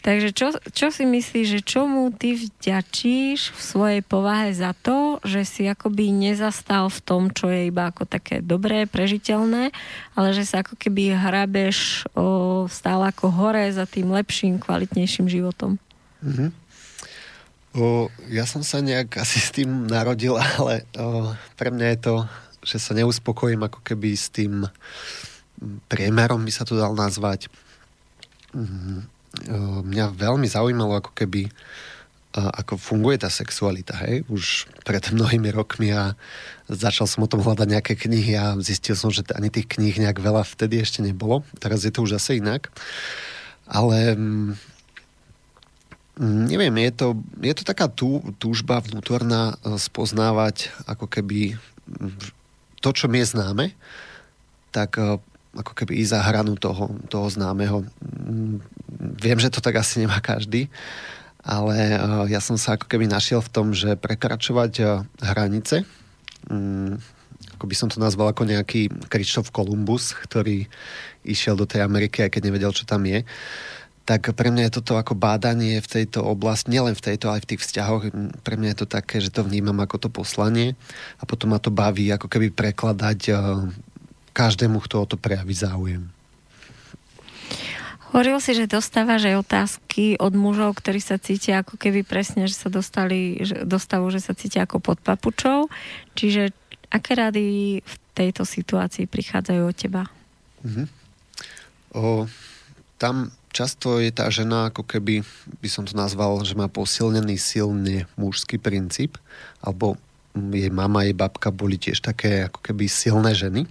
Takže čo, čo si myslíš, že čomu ty vďačíš v svojej povahe za to, že si akoby nezastal v tom, čo je iba ako také dobré, prežiteľné, ale že sa ako keby hrabeš o, stále ako hore za tým lepším, kvalitnejším životom? Mm-hmm. O, ja som sa nejak asi s tým narodil, ale o, pre mňa je to, že sa neuspokojím ako keby s tým priemerom, by sa to dal nazvať. Mm-hmm mňa veľmi zaujímalo ako keby ako funguje tá sexualita, hej, už pred mnohými rokmi a začal som o tom hľadať nejaké knihy a zistil som, že ani tých kníh nejak veľa vtedy ešte nebolo. Teraz je to už zase inak. Ale mm, neviem, je to, je to taká tú, túžba vnútorná e, spoznávať ako keby to, čo mi je známe, tak e, ako keby ísť za hranu toho, toho známeho. Mm, viem, že to tak asi nemá každý, ale eh, ja som sa ako keby našiel v tom, že prekračovať eh, hranice, mm, ako by som to nazval ako nejaký Krištof Kolumbus, ktorý išiel do tej Ameriky, aj keď nevedel, čo tam je, tak pre mňa je toto ako bádanie v tejto oblasti, nielen v tejto, ale v tých vzťahoch, pre mňa je to také, že to vnímam ako to poslanie a potom ma to baví ako keby prekladať eh, každému, kto o to prejaví záujem. Hovoril si, že dostávaš aj otázky od mužov, ktorí sa cítia ako keby presne, že sa dostali do stavu, že sa cítia ako pod papučou. Čiže aké rady v tejto situácii prichádzajú od teba? Mm-hmm. O, tam často je tá žena ako keby, by som to nazval, že má posilnený silne mužský princíp, alebo jej mama, jej babka boli tiež také ako keby silné ženy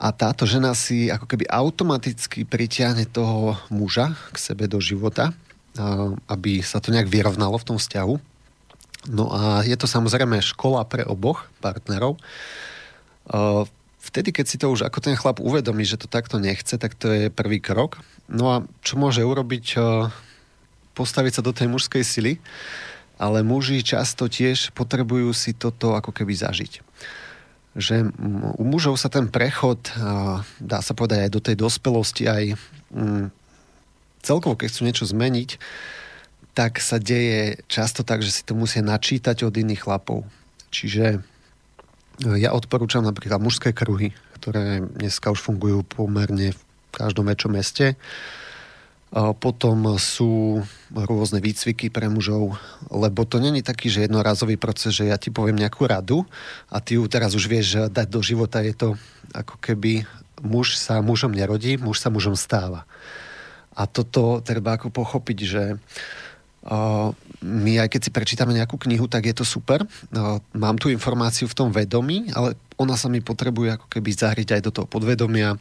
a táto žena si ako keby automaticky pritiahne toho muža k sebe do života, aby sa to nejak vyrovnalo v tom vzťahu. No a je to samozrejme škola pre oboch partnerov. Vtedy, keď si to už ako ten chlap uvedomí, že to takto nechce, tak to je prvý krok. No a čo môže urobiť? Postaviť sa do tej mužskej sily, ale muži často tiež potrebujú si toto ako keby zažiť. Že u mužov sa ten prechod, dá sa povedať aj do tej dospelosti, aj celkovo, keď chcú niečo zmeniť, tak sa deje často tak, že si to musia načítať od iných chlapov. Čiže ja odporúčam napríklad mužské kruhy, ktoré dneska už fungujú pomerne v každom väčšom meste. Potom sú rôzne výcviky pre mužov, lebo to není taký, že jednorazový proces, že ja ti poviem nejakú radu a ty ju teraz už vieš dať do života. Je to ako keby muž sa mužom nerodí, muž sa mužom stáva. A toto treba ako pochopiť, že my aj keď si prečítame nejakú knihu, tak je to super. Mám tu informáciu v tom vedomí, ale ona sa mi potrebuje ako keby zahriť aj do toho podvedomia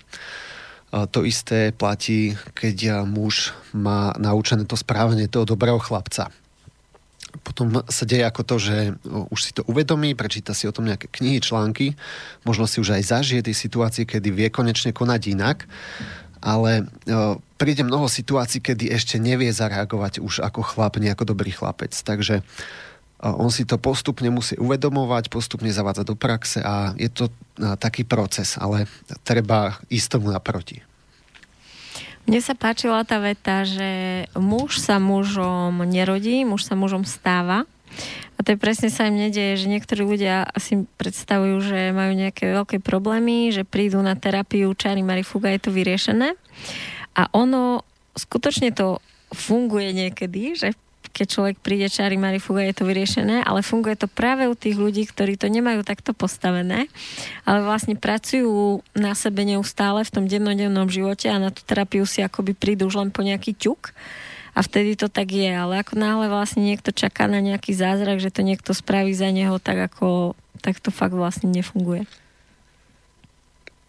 to isté platí, keď muž má naučené to správanie toho dobrého chlapca. Potom sa deje ako to, že už si to uvedomí, prečíta si o tom nejaké knihy, články, možno si už aj zažije tie situácie, kedy vie konečne konať inak, ale príde mnoho situácií, kedy ešte nevie zareagovať už ako chlap, ako dobrý chlapec. Takže on si to postupne musí uvedomovať, postupne zavádzať do praxe a je to taký proces, ale treba ísť tomu naproti. Mne sa páčila tá veta, že muž sa mužom nerodí, muž sa mužom stáva. A to je presne sa im nedieje, že niektorí ľudia asi predstavujú, že majú nejaké veľké problémy, že prídu na terapiu čary marifuga, je to vyriešené. A ono, skutočne to funguje niekedy, že keď človek príde čári marifuga, je to vyriešené, ale funguje to práve u tých ľudí, ktorí to nemajú takto postavené, ale vlastne pracujú na sebe neustále v tom dennodennom živote a na tú terapiu si akoby prídu už len po nejaký ťuk a vtedy to tak je, ale ako náhle vlastne niekto čaká na nejaký zázrak, že to niekto spraví za neho, tak ako tak to fakt vlastne nefunguje.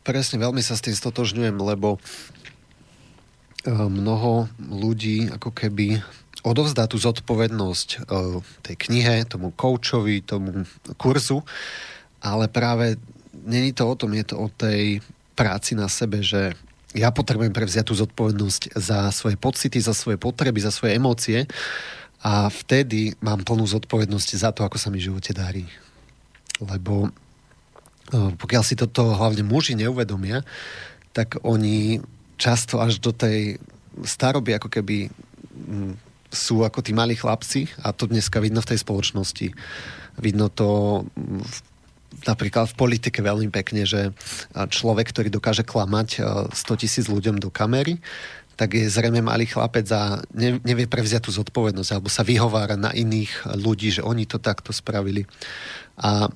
Presne, veľmi sa s tým stotožňujem, lebo eh, mnoho ľudí ako keby odovzdá tú zodpovednosť e, tej knihe, tomu koučovi, tomu kurzu, ale práve není to o tom, je to o tej práci na sebe, že ja potrebujem prevziať tú zodpovednosť za svoje pocity, za svoje potreby, za svoje emócie a vtedy mám plnú zodpovednosť za to, ako sa mi v živote darí. Lebo e, pokiaľ si toto hlavne muži neuvedomia, tak oni často až do tej staroby ako keby sú ako tí malí chlapci a to dneska vidno v tej spoločnosti. Vidno to v, napríklad v politike veľmi pekne, že človek, ktorý dokáže klamať 100 tisíc ľuďom do kamery, tak je zrejme malý chlapec a nevie prevziať tú zodpovednosť alebo sa vyhovára na iných ľudí, že oni to takto spravili. A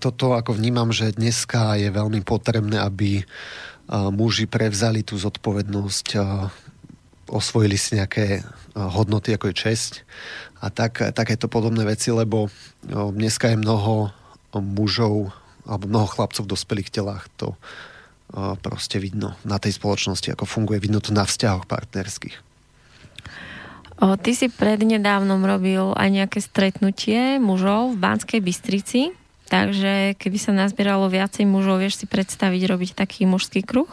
toto ako vnímam, že dneska je veľmi potrebné, aby muži prevzali tú zodpovednosť osvojili si nejaké hodnoty, ako je česť a tak, takéto podobné veci, lebo dneska je mnoho mužov alebo mnoho chlapcov v dospelých telách. To proste vidno na tej spoločnosti, ako funguje. Vidno to na vzťahoch partnerských. O, ty si prednedávnom robil aj nejaké stretnutie mužov v Banskej Bystrici, takže keby sa nazbieralo viacej mužov, vieš si predstaviť robiť taký mužský kruh?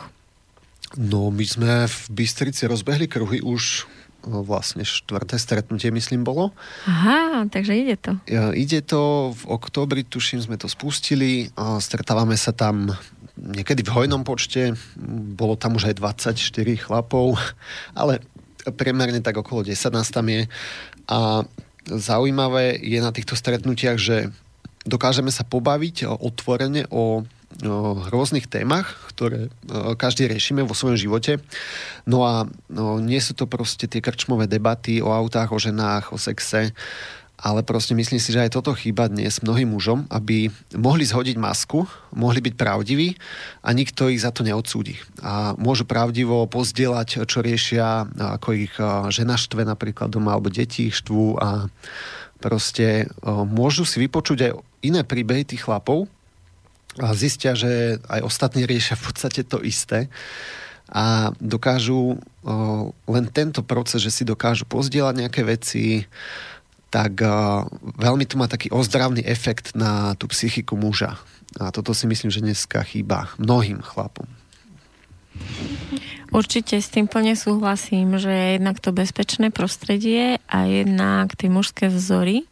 No, my sme v Bystrici rozbehli kruhy už no, vlastne štvrté stretnutie, myslím, bolo. Aha, takže ide to. Ide to, v oktobri, tuším, sme to spustili. Stretávame sa tam niekedy v hojnom počte. Bolo tam už aj 24 chlapov, ale priemerne tak okolo 10 nás tam je. A zaujímavé je na týchto stretnutiach, že dokážeme sa pobaviť otvorene o rôznych témach, ktoré každý riešime vo svojom živote. No a no, nie sú to proste tie krčmové debaty o autách, o ženách, o sexe, ale proste myslím si, že aj toto chýba dnes mnohým mužom, aby mohli zhodiť masku, mohli byť pravdiví a nikto ich za to neodsúdi. A môžu pravdivo pozdieľať, čo riešia, ako ich žena štve napríklad doma, alebo deti ich štvú a proste môžu si vypočuť aj iné príbehy tých chlapov, a zistia, že aj ostatní riešia v podstate to isté a dokážu o, len tento proces, že si dokážu pozdieľať nejaké veci, tak o, veľmi to má taký ozdravný efekt na tú psychiku muža. A toto si myslím, že dneska chýba mnohým chlapom. Určite s tým plne súhlasím, že jednak to bezpečné prostredie a jednak tie mužské vzory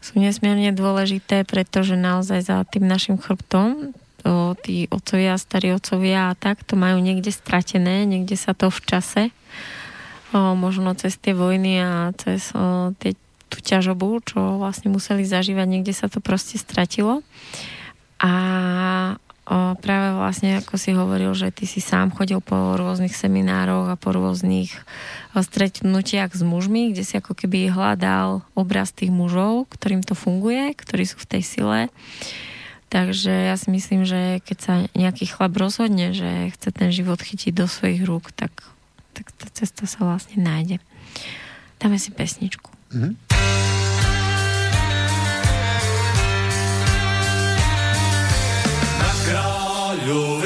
sú nesmierne dôležité, pretože naozaj za tým našim chrbtom to, tí otcovia, starí otcovia a tak to majú niekde stratené, niekde sa to v čase o, možno cez tie vojny a cez o, tie, tú ťažobu, čo vlastne museli zažívať, niekde sa to proste stratilo. A práve vlastne, ako si hovoril, že ty si sám chodil po rôznych seminároch a po rôznych stretnutiach s mužmi, kde si ako keby hľadal obraz tých mužov, ktorým to funguje, ktorí sú v tej sile. Takže ja si myslím, že keď sa nejaký chlap rozhodne, že chce ten život chytiť do svojich rúk, tak, tak tá cesta sa vlastne nájde. Dáme si pesničku. Mm-hmm. You.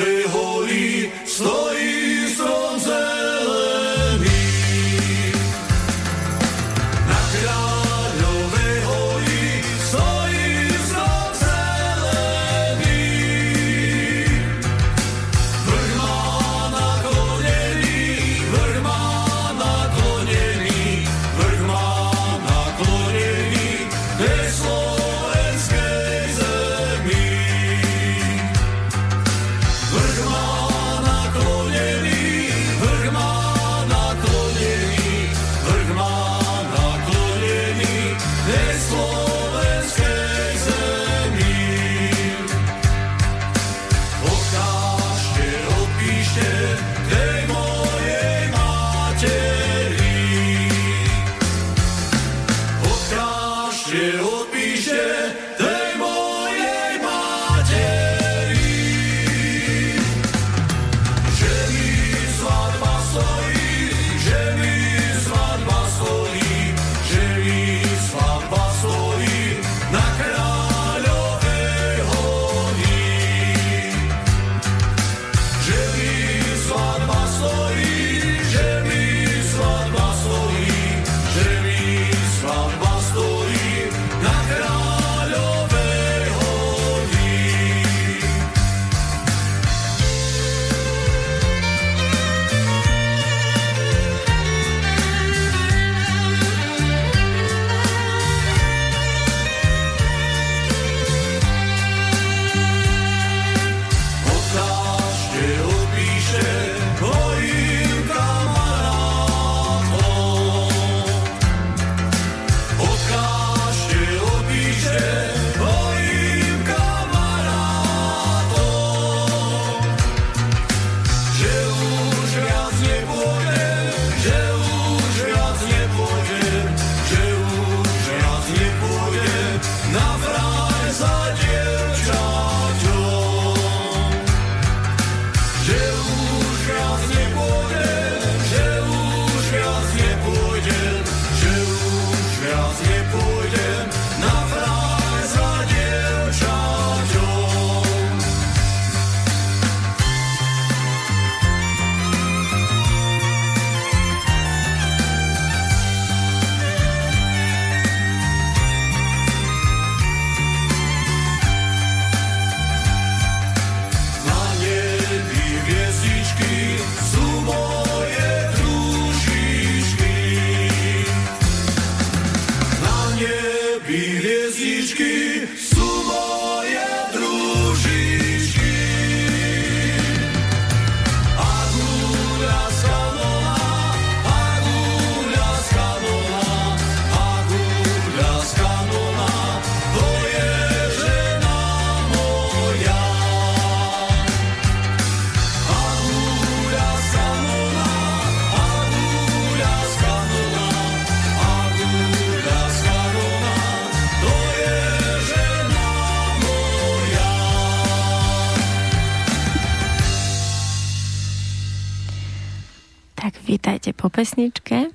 Pesničke.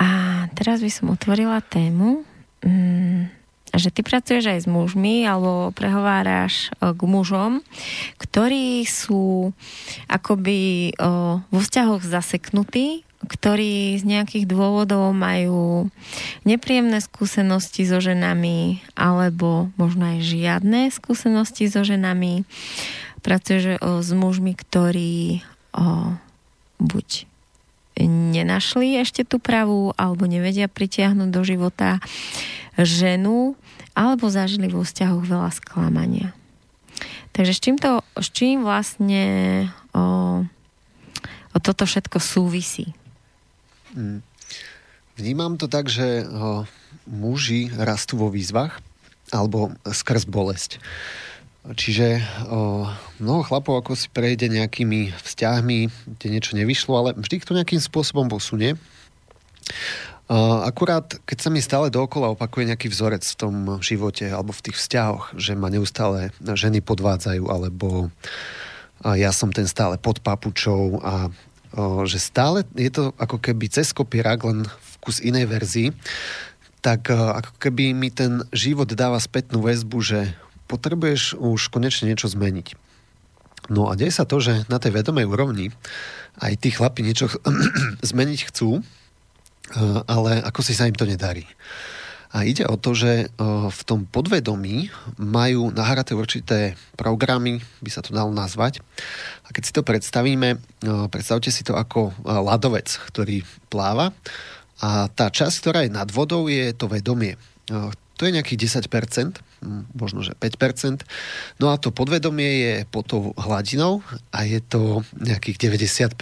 A teraz by som otvorila tému, mm, že ty pracuješ aj s mužmi alebo prehováraš e, k mužom, ktorí sú akoby vo vzťahoch zaseknutí, ktorí z nejakých dôvodov majú nepríjemné skúsenosti so ženami alebo možno aj žiadne skúsenosti so ženami. Pracuješ s mužmi, ktorí buď nenašli ešte tú pravú alebo nevedia pritiahnuť do života ženu, alebo zažili vo vzťahoch veľa sklamania. Takže s čím, to, s čím vlastne o, o toto všetko súvisí? Mm. Vnímam to tak, že o, muži rastú vo výzvach alebo skrz bolesť. Čiže o, mnoho chlapov ako si prejde nejakými vzťahmi, kde niečo nevyšlo, ale vždy to nejakým spôsobom posunie. Uh, akurát, keď sa mi stále dookola opakuje nejaký vzorec v tom živote alebo v tých vzťahoch, že ma neustále ženy podvádzajú, alebo uh, ja som ten stále pod papučou a uh, že stále je to ako keby cez kopierak, len v kus inej verzii, tak ako keby mi ten život dáva spätnú väzbu, že potrebuješ už konečne niečo zmeniť. No a deje sa to, že na tej vedomej úrovni aj tí chlapi niečo zmeniť chcú, Eh, ale ako si sa im to nedarí. A ide o to, že eh, v tom podvedomí majú nahraté určité programy, by sa to dalo nazvať. A keď si to predstavíme, eh, predstavte si to ako ľadovec, ktorý pláva. A tá časť, ktorá je nad vodou, je to vedomie. To je nejakých 10%, možno že 5%. No a to podvedomie je pod tou hladinou a je to nejakých 90%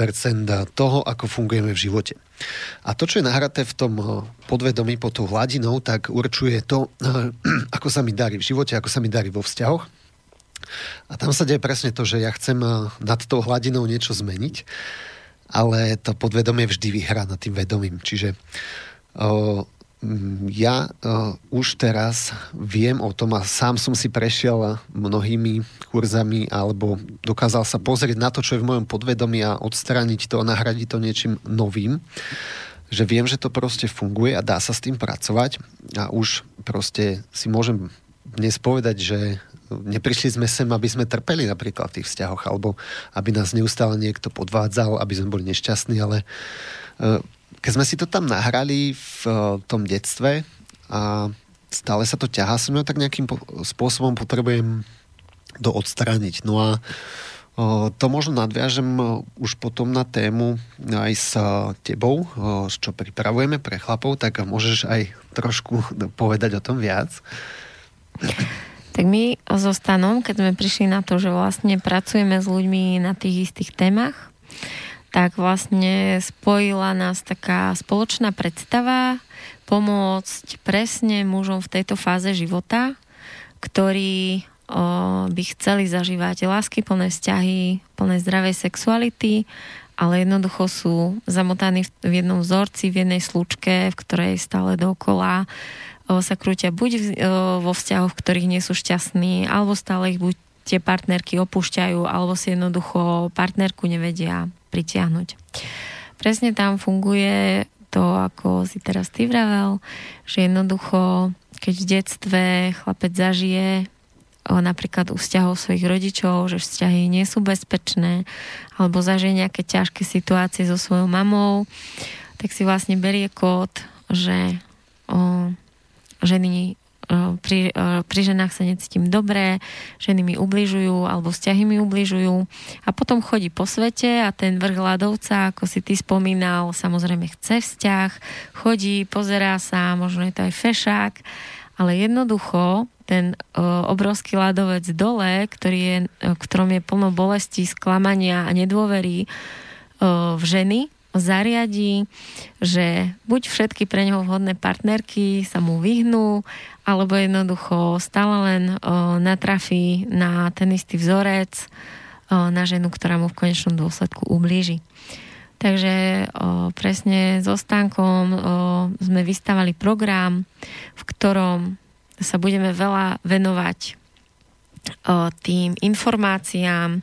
toho, ako fungujeme v živote. A to, čo je nahraté v tom eh, podvedomí pod tou hladinou, tak určuje to, eh, ako sa mi darí v živote, ako sa mi darí vo vzťahoch. A tam sa deje presne to, že ja chcem eh, nad tou hladinou niečo zmeniť, ale to podvedomie vždy vyhrá nad tým vedomím. Čiže ja uh, už teraz viem o tom a sám som si prešiel mnohými kurzami alebo dokázal sa pozrieť na to, čo je v mojom podvedomí a odstrániť to a nahradiť to niečím novým. Že viem, že to proste funguje a dá sa s tým pracovať. A už proste si môžem dnes povedať, že neprišli sme sem, aby sme trpeli napríklad v tých vzťahoch, alebo aby nás neustále niekto podvádzal, aby sme boli nešťastní, ale uh, keď sme si to tam nahrali v eh, tom detstve a stále sa to ťahá so mnou, tak nejakým spôsobom potrebujem to odstrániť. No a eh, to možno nadviažem eh, už potom na tému aj s tebou, čo pripravujeme pre chlapov, tak môžeš aj trošku povedať o tom viac. Tak my so Stanom, keď sme prišli na to, že vlastne pracujeme s ľuďmi na tých istých témach, tak vlastne spojila nás taká spoločná predstava pomôcť presne mužom v tejto fáze života, ktorí o, by chceli zažívať lásky, plné vzťahy, plné zdravej sexuality, ale jednoducho sú zamotaní v jednom vzorci, v jednej slučke, v ktorej stále dokola sa krútia buď v, o, vo vzťahoch, v ktorých nie sú šťastní, alebo stále ich buď tie partnerky opúšťajú, alebo si jednoducho partnerku nevedia pritiahnuť. Presne tam funguje to, ako si teraz ty vravel, že jednoducho, keď v detstve chlapec zažije napríklad u vzťahov svojich rodičov, že vzťahy nie sú bezpečné, alebo zažije nejaké ťažké situácie so svojou mamou, tak si vlastne berie kód, že o, ženy pri, pri ženách sa necítim dobré, ženy mi ubližujú alebo vzťahy mi ubližujú. A potom chodí po svete a ten vrch ľadovca, ako si ty spomínal, samozrejme chce vzťah, chodí, pozerá sa, možno je to aj fešák, ale jednoducho ten obrovský ľadovec dole, ktorý je, ktorom je plno bolesti, sklamania a nedôvery uh, v ženy, zariadí, že buď všetky pre neho vhodné partnerky sa mu vyhnú, alebo jednoducho stále len o, natrafí na ten istý vzorec, o, na ženu, ktorá mu v konečnom dôsledku ublíži. Takže o, presne so stánkom o, sme vystavali program, v ktorom sa budeme veľa venovať o, tým informáciám,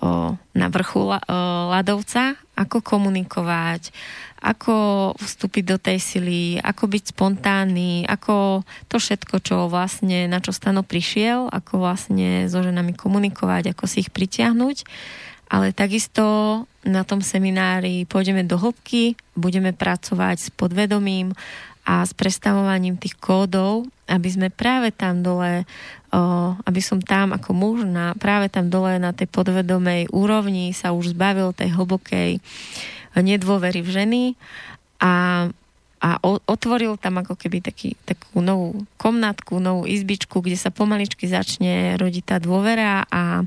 o, na vrchu la, o, ľadovca, ako komunikovať, ako vstúpiť do tej sily, ako byť spontánny, ako to všetko, čo vlastne, na čo Stano prišiel, ako vlastne so ženami komunikovať, ako si ich pritiahnuť. Ale takisto na tom seminári pôjdeme do hĺbky, budeme pracovať s podvedomím a s prestavovaním tých kódov, aby sme práve tam dole aby som tam ako muž na, práve tam dole na tej podvedomej úrovni sa už zbavil tej hlbokej nedôvery v ženy a a otvoril tam ako keby taký, takú novú komnatku, novú izbičku, kde sa pomaličky začne rodiť tá dôvera a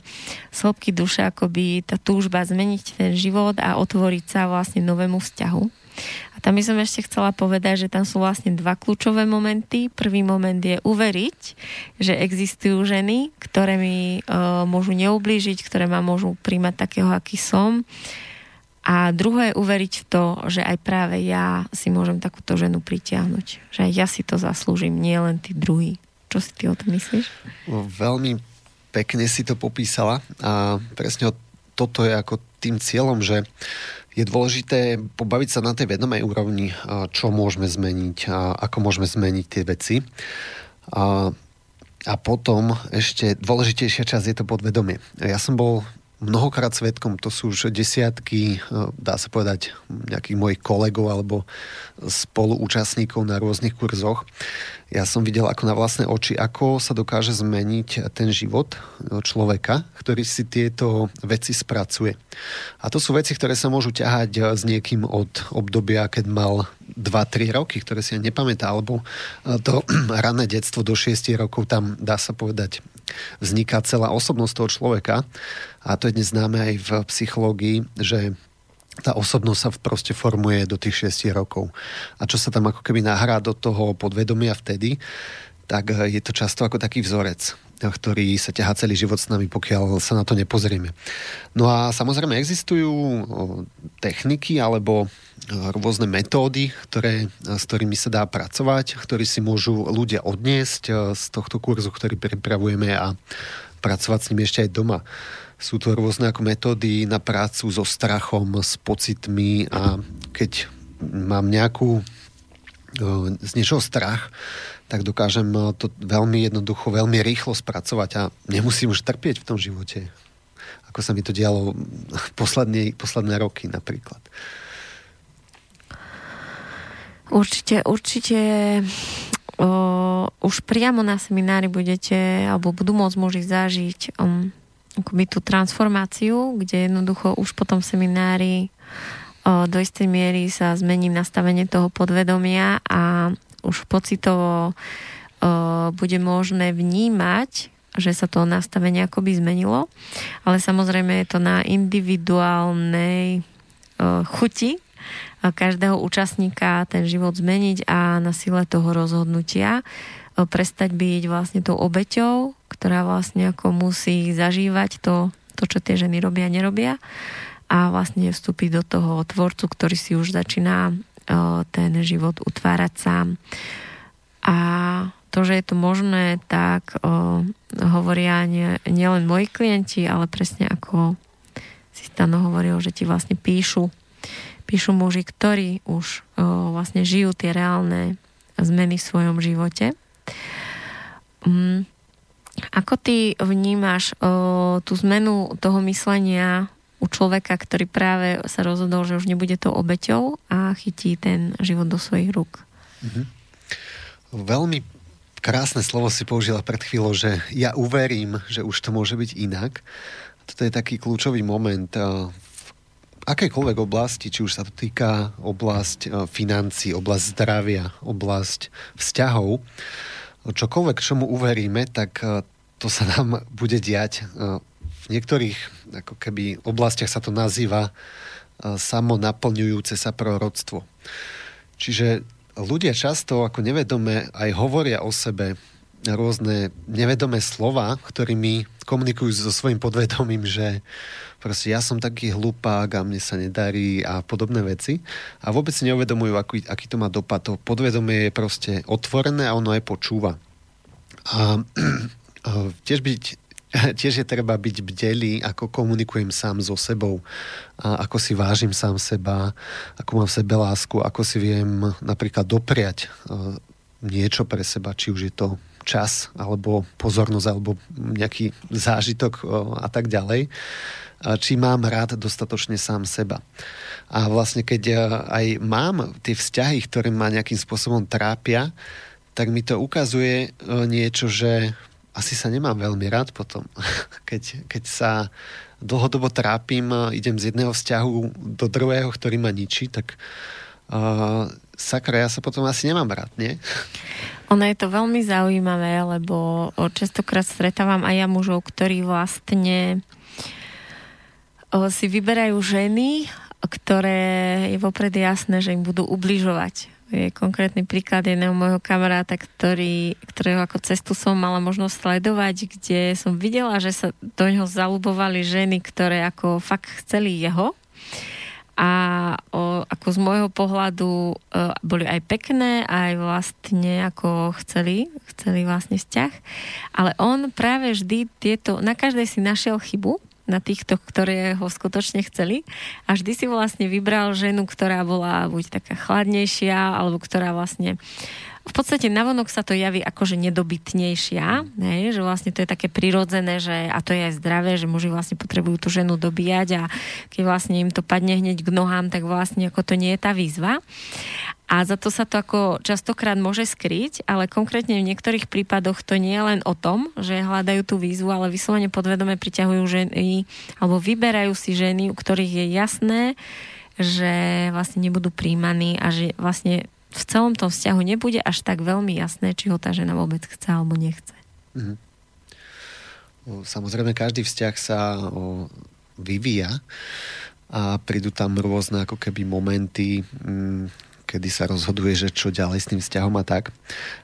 z hĺbky duše akoby tá túžba zmeniť ten život a otvoriť sa vlastne novému vzťahu. A tam by som ešte chcela povedať, že tam sú vlastne dva kľúčové momenty. Prvý moment je uveriť, že existujú ženy, ktoré mi e, môžu neublížiť, ktoré ma môžu príjmať takého, aký som a druhé uveriť v to, že aj práve ja si môžem takúto ženu pritiahnuť. Že aj ja si to zaslúžim, nie len tí druhí. Čo si ty o tom myslíš? Veľmi pekne si to popísala a presne toto je ako tým cieľom, že je dôležité pobaviť sa na tej vedomej úrovni, čo môžeme zmeniť a ako môžeme zmeniť tie veci. A, a potom ešte dôležitejšia časť je to podvedomie. Ja som bol mnohokrát svetkom, to sú už desiatky, e, dá sa povedať, nejakých mojich kolegov alebo spoluúčastníkov na rôznych kurzoch. Ja som videl ako na vlastné oči, ako sa dokáže zmeniť ten život človeka, ktorý si tieto veci spracuje. A to sú veci, ktoré sa môžu ťahať s niekým od obdobia, keď mal 2-3 roky, ktoré si ja nepamätá, alebo to rané detstvo do 6 rokov, tam dá sa povedať, vzniká celá osobnosť toho človeka. A to je dnes známe aj v psychológii, že tá osobnosť sa proste formuje do tých 6 rokov. A čo sa tam ako keby nahrá do toho podvedomia vtedy, tak je to často ako taký vzorec, ktorý sa ťahá celý život s nami, pokiaľ sa na to nepozrieme. No a samozrejme existujú techniky alebo rôzne metódy, ktoré, s ktorými sa dá pracovať, ktorí si môžu ľudia odniesť z tohto kurzu, ktorý pripravujeme a pracovať s nimi ešte aj doma. Sú to rôzne ako metódy na prácu so strachom, s pocitmi a keď mám nejakú z niečoho strach, tak dokážem to veľmi jednoducho, veľmi rýchlo spracovať a nemusím už trpieť v tom živote. Ako sa mi to dialo posledné, posledné roky napríklad. Určite, určite o, už priamo na seminári budete, alebo budú môcť muži zažiť um, akoby tú transformáciu, kde jednoducho už po tom seminári o, do istej miery sa zmení nastavenie toho podvedomia a už pocitovo o, bude možné vnímať, že sa to nastavenie akoby zmenilo, ale samozrejme je to na individuálnej o, chuti každého účastníka ten život zmeniť a na sile toho rozhodnutia prestať byť vlastne tou obeťou, ktorá vlastne ako musí zažívať to, to čo tie ženy robia, nerobia a vlastne vstúpiť do toho tvorcu, ktorý si už začína ten život utvárať sám. A to, že je to možné, tak o, hovoria nie, nielen moji klienti, ale presne ako si Stano hovoril, že ti vlastne píšu píšu muži, ktorí už o, vlastne žijú tie reálne zmeny v svojom živote. Um, ako ty vnímaš o, tú zmenu toho myslenia u človeka, ktorý práve sa rozhodol, že už nebude to obeťou a chytí ten život do svojich rúk? Mm-hmm. Veľmi krásne slovo si použila pred chvíľou, že ja uverím, že už to môže byť inak. Toto je taký kľúčový moment akejkoľvek oblasti, či už sa to týka oblasť e, financí, oblasť zdravia, oblasť vzťahov, čokoľvek, čomu uveríme, tak e, to sa nám bude diať. E, v niektorých ako keby oblastiach sa to nazýva samonaplňujúce sa proroctvo. Čiže ľudia často ako nevedome aj hovoria o sebe rôzne nevedomé slova, ktorými komunikujú so svojím podvedomím, že proste ja som taký hlupák a mne sa nedarí a podobné veci. A vôbec si neuvedomujú, aký, aký to má dopad. To podvedomie je proste otvorené a ono aj počúva. A, a tiež byť tiež je treba byť bdelý, ako komunikujem sám so sebou, a ako si vážim sám seba, ako mám v sebe lásku, ako si viem napríklad dopriať niečo pre seba, či už je to čas, alebo pozornosť, alebo nejaký zážitok a tak ďalej či mám rád dostatočne sám seba. A vlastne keď ja aj mám tie vzťahy, ktoré ma nejakým spôsobom trápia, tak mi to ukazuje e, niečo, že asi sa nemám veľmi rád potom. Keď, keď sa dlhodobo trápim, idem z jedného vzťahu do druhého, ktorý ma ničí, tak uh, sakra, ja sa potom asi nemám rád, nie? Ono je to veľmi zaujímavé, lebo častokrát stretávam aj ja mužov, ktorí vlastne si vyberajú ženy, ktoré je vopred jasné, že im budú ubližovať. Je konkrétny príklad jedného môjho kamaráta, ktorý, ktorého ako cestu som mala možnosť sledovať, kde som videla, že sa do neho zalubovali ženy, ktoré ako fakt chceli jeho a o, ako z môjho pohľadu e, boli aj pekné, aj vlastne ako chceli, chceli vlastne vzťah, ale on práve vždy tieto, na každej si našiel chybu, na týchto, ktoré ho skutočne chceli. A vždy si vlastne vybral ženu, ktorá bola buď taká chladnejšia, alebo ktorá vlastne v podstate navonok sa to javí ako, že nedobytnejšia, hej, že vlastne to je také prirodzené, že, a to je aj zdravé, že muži vlastne potrebujú tú ženu dobíjať a keď vlastne im to padne hneď k nohám, tak vlastne ako to nie je tá výzva. A za to sa to ako častokrát môže skryť, ale konkrétne v niektorých prípadoch to nie je len o tom, že hľadajú tú výzvu, ale vyslovene podvedome priťahujú ženy alebo vyberajú si ženy, u ktorých je jasné, že vlastne nebudú príjmaní a že vlastne v celom tom vzťahu nebude až tak veľmi jasné, či ho tá žena vôbec chce alebo nechce. Mm-hmm. Samozrejme, každý vzťah sa o, vyvíja a prídu tam rôzne ako keby momenty, mm, kedy sa rozhoduje, že čo ďalej s tým vzťahom a tak.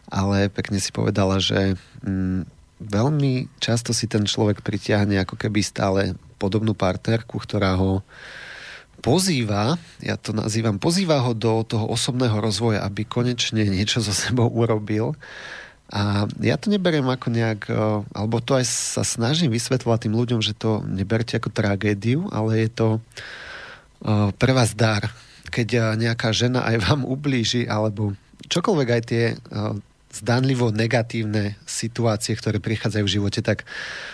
Ale pekne si povedala, že mm, veľmi často si ten človek pritiahne ako keby stále podobnú partnerku, ktorá ho pozýva, ja to nazývam, pozýva ho do toho osobného rozvoja, aby konečne niečo so sebou urobil. A ja to neberiem ako nejak, e, alebo to aj sa snažím vysvetľovať tým ľuďom, že to neberte ako tragédiu, ale je to e, pre vás dar keď eh, nejaká žena aj vám ublíži, alebo čokoľvek aj tie zdanlivo negatívne situácie, ktoré prichádzajú v živote, tak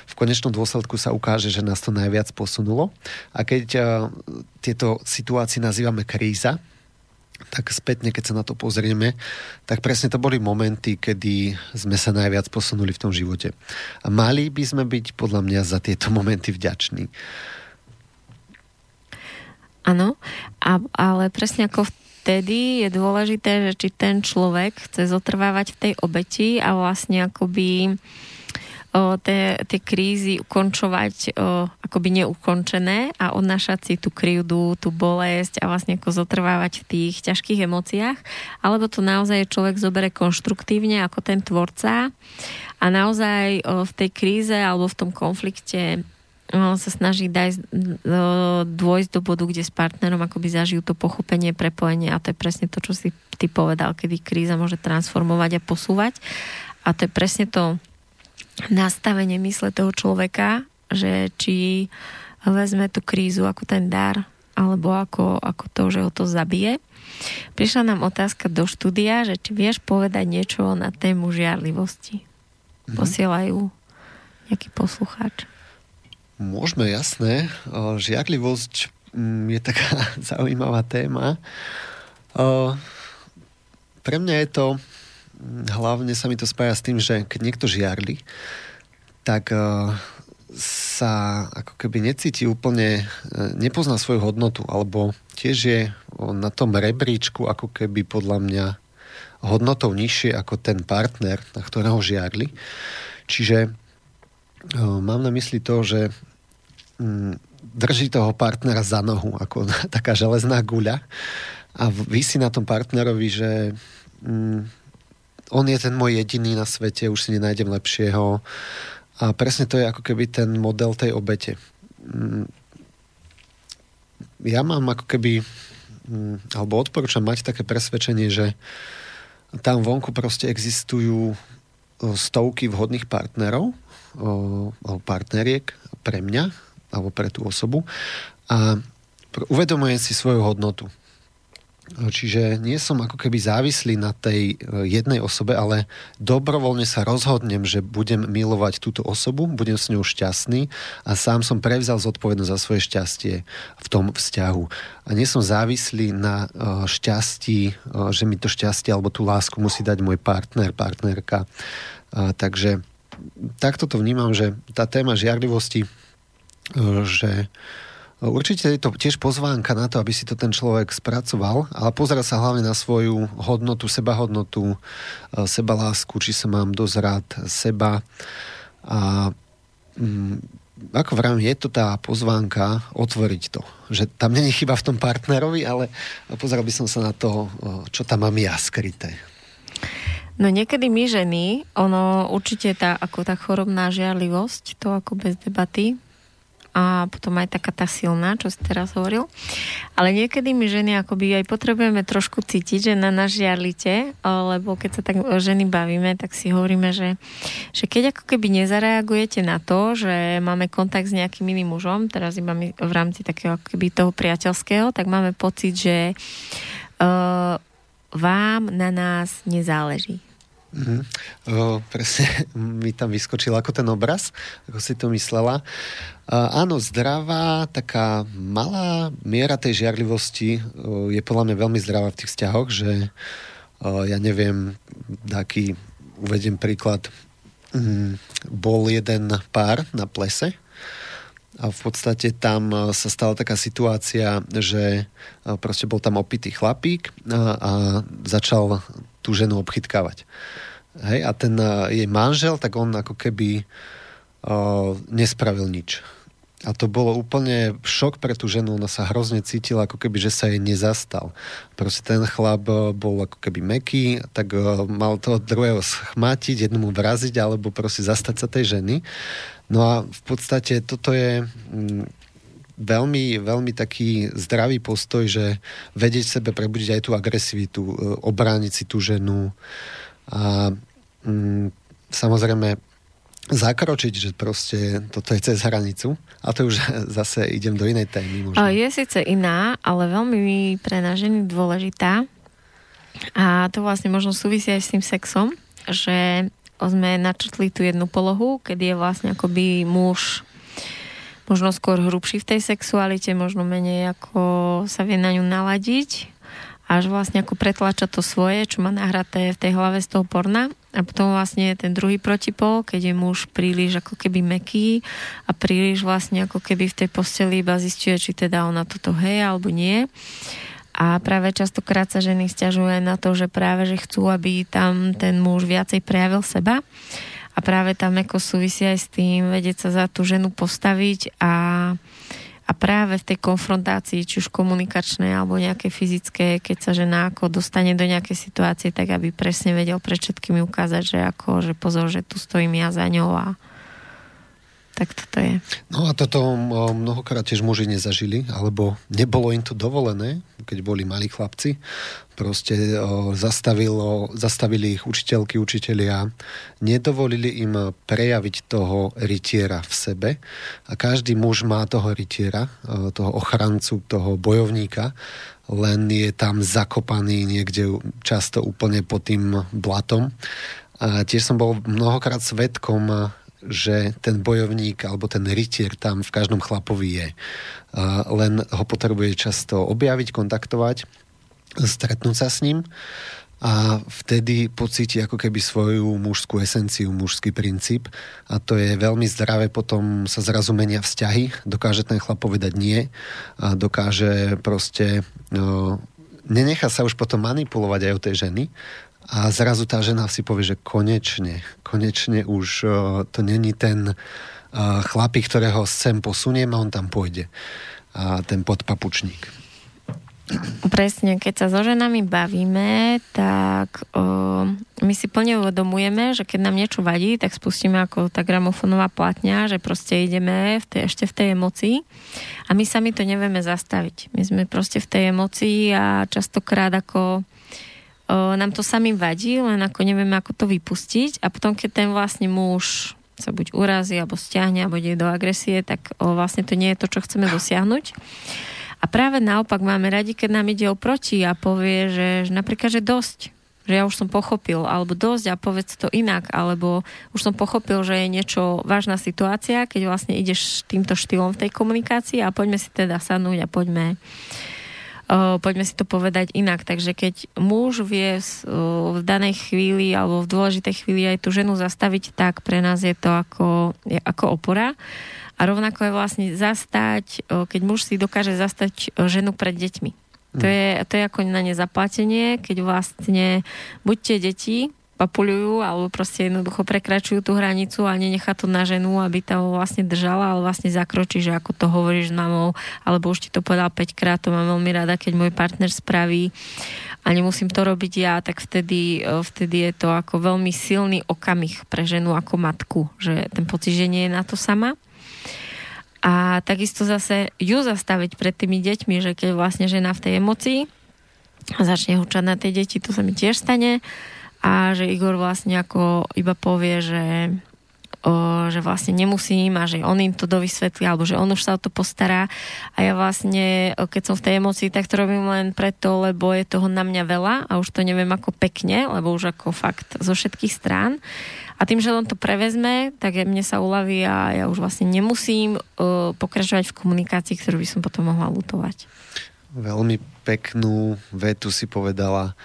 v konečnom dôsledku sa ukáže, že nás to najviac posunulo. A keď uh, tieto situácie nazývame kríza, tak spätne, keď sa na to pozrieme, tak presne to boli momenty, kedy sme sa najviac posunuli v tom živote. A mali by sme byť podľa mňa za tieto momenty vďační. Áno, ale presne ako vtedy je dôležité, že či ten človek chce zotrvávať v tej obeti a vlastne akoby tie krízy ukončovať o, akoby neukončené a odnášať si tú krivdu, tú bolesť a vlastne ako zotrvávať v tých ťažkých emóciách, alebo to naozaj človek zobere konštruktívne ako ten tvorca a naozaj o, v tej kríze alebo v tom konflikte sa snaží dať, dôjsť do bodu, kde s partnerom akoby zažijú to pochopenie, prepojenie a to je presne to, čo si ty povedal, kedy kríza môže transformovať a posúvať a to je presne to nastavenie mysle toho človeka, že či vezme tú krízu ako ten dar alebo ako, ako to, že ho to zabije. Prišla nám otázka do štúdia, že či vieš povedať niečo na tému žiarlivosti. Mm-hmm. Posielajú nejaký poslucháč. Môžeme, jasné. Žiarlivosť mm, je taká zaujímavá téma. Pre mňa je to, mm, hlavne sa mi to spája s tým, že keď niekto žiarli, tak sa ako keby necíti úplne, e, nepozná svoju hodnotu, alebo tiež je na tom rebríčku ako keby podľa mňa hodnotou nižšie ako ten partner, na ktorého žiarli. Čiže mám na mysli to, že drží toho partnera za nohu, ako taká železná guľa. A vysí na tom partnerovi, že mm, on je ten môj jediný na svete, už si nenájdem lepšieho. A presne to je ako keby ten model tej obete. Mm, ja mám ako keby mm, alebo odporúčam mať také presvedčenie, že tam vonku proste existujú stovky vhodných partnerov alebo partneriek pre mňa alebo pre tú osobu a uvedomujem si svoju hodnotu. Čiže nie som ako keby závislý na tej e, jednej osobe, ale dobrovoľne sa rozhodnem, že budem milovať túto osobu, budem s ňou šťastný a sám som prevzal zodpovednosť za svoje šťastie v tom vzťahu. A nie som závislý na e, šťastí, e, že mi to šťastie alebo tú lásku musí dať môj partner, partnerka. Takže takto to vnímam, že tá téma žiarlivosti že Určite je to tiež pozvánka na to, aby si to ten človek spracoval, ale pozera sa hlavne na svoju hodnotu, sebahodnotu, e, sebalásku, či sa mám dosť rád seba. A mm, ako vravím, je to tá pozvánka otvoriť to. Že tam není chyba v tom partnerovi, ale pozeral by som sa na to, e, čo tam mám ja skryté. No niekedy my ženy, ono určite tá, ako tá chorobná žiarlivosť, to ako bez debaty, a potom aj taká tá silná, čo si teraz hovoril. Ale niekedy my ženy akoby aj potrebujeme trošku cítiť, že na nás žiarlite, lebo keď sa tak ženy bavíme, tak si hovoríme, že, že keď ako keby nezareagujete na to, že máme kontakt s nejakým iným mužom, teraz iba my v rámci takého ako keby toho priateľského, tak máme pocit, že uh, vám na nás nezáleží. Mm-hmm. O, presne mi tam vyskočil ako ten obraz, ako si to myslela. A, áno, zdravá, taká malá miera tej žiarlivosti o, je podľa mňa veľmi zdravá v tých vzťahoch, že o, ja neviem, taký, uvediem príklad, mm, bol jeden pár na plese a v podstate tam sa stala taká situácia, že proste bol tam opitý chlapík a, a začal tú ženu obchytkávať. Hej, a ten uh, jej manžel, tak on ako keby uh, nespravil nič. A to bolo úplne šok pre tú ženu, ona sa hrozne cítila, ako keby, že sa jej nezastal. Proste ten chlap bol ako keby meký, tak mal toho druhého schmátiť, jednomu vraziť, alebo proste zastať sa tej ženy. No a v podstate toto je mm, veľmi, veľmi taký zdravý postoj, že vedieť sebe prebudiť aj tú agresivitu, obrániť si tú ženu a mm, samozrejme zakročiť, že proste toto je cez hranicu. A to už zase idem do inej témy. Možno. Je síce iná, ale veľmi pre nás ženy dôležitá. A to vlastne možno súvisí aj s tým sexom, že sme načrtli tú jednu polohu, kedy je vlastne akoby muž možno skôr hrubší v tej sexualite, možno menej ako sa vie na ňu naladiť, až vlastne ako pretlača to svoje, čo má nahraté v tej hlave z toho porna a potom vlastne ten druhý protipol, keď je muž príliš ako keby meký a príliš vlastne ako keby v tej posteli iba zistuje, či teda ona toto hej alebo nie. A práve častokrát sa ženy stiažujú aj na to, že práve, že chcú, aby tam ten muž viacej prejavil seba a práve tam ako súvisí aj s tým vedieť sa za tú ženu postaviť a, a práve v tej konfrontácii, či už komunikačnej alebo nejaké fyzické, keď sa žena ako dostane do nejakej situácie, tak aby presne vedel pre všetkými ukázať, že ako, že pozor, že tu stojím ja za ňou a, tak toto je. No a toto mnohokrát tiež muži nezažili, alebo nebolo im to dovolené, keď boli malí chlapci. Proste zastavilo, zastavili ich učiteľky, učitelia, nedovolili im prejaviť toho rytiera v sebe. A každý muž má toho rytiera, toho ochrancu, toho bojovníka, len je tam zakopaný niekde často úplne pod tým blatom. A tiež som bol mnohokrát svetkom že ten bojovník alebo ten rytier tam v každom chlapovi je. Len ho potrebuje často objaviť, kontaktovať, stretnúť sa s ním a vtedy pocíti ako keby svoju mužskú esenciu, mužský princíp a to je veľmi zdravé, potom sa zrazu menia vzťahy, dokáže ten chlap povedať nie a dokáže proste no, nenechá sa už potom manipulovať aj o tej ženy, a zrazu tá žena si povie, že konečne, konečne už to není ten uh, chlapík, ktorého sem posuniem a on tam pôjde. A ten podpapučník. Presne, keď sa so ženami bavíme, tak o, my si plne uvedomujeme, že keď nám niečo vadí, tak spustíme ako tá gramofonová platňa, že proste ideme v tej, ešte v tej emocii a my sami to nevieme zastaviť. My sme proste v tej emocii a častokrát ako nám to sami vadí, len ako nevieme, ako to vypustiť a potom, keď ten vlastne muž sa buď urazí, alebo stiahne, alebo ide do agresie, tak o, vlastne to nie je to, čo chceme dosiahnuť. Práve naopak máme radi, keď nám ide oproti a povie, že, že napríklad, že dosť, že ja už som pochopil, alebo dosť a povedz to inak, alebo už som pochopil, že je niečo vážna situácia, keď vlastne ideš týmto štýlom v tej komunikácii a poďme si teda sadnúť a poďme uh, poďme si to povedať inak. Takže keď muž vie v danej chvíli alebo v dôležitej chvíli aj tú ženu zastaviť, tak pre nás je to ako, je ako opora. A rovnako je vlastne zastať, keď muž si dokáže zastať ženu pred deťmi. To Mm. je, to je ako na nezaplatenie, keď vlastne buď tie deti papulujú alebo proste jednoducho prekračujú tú hranicu a nenechá to na ženu, aby to vlastne držala, ale vlastne zakročí, že ako to hovoríš s mamou, alebo už ti to povedal 5 krát, to mám veľmi rada, keď môj partner spraví a nemusím to robiť ja, tak vtedy, vtedy je to ako veľmi silný okamih pre ženu ako matku, že ten pocit, že nie je na to sama. A takisto zase ju zastaviť pred tými deťmi, že keď vlastne žena v tej emocii a začne hučať na tej deti, to sa mi tiež stane. A že Igor vlastne ako iba povie, že o, že vlastne nemusím a že on im to dovysvetlí alebo že on už sa o to postará. A ja vlastne, keď som v tej emocii, tak to robím len preto, lebo je toho na mňa veľa a už to neviem ako pekne, lebo už ako fakt zo všetkých strán a tým, že on to prevezme, tak mne sa uľaví a ja už vlastne nemusím o, pokračovať v komunikácii, ktorú by som potom mohla lutovať. Veľmi peknú vetu si povedala.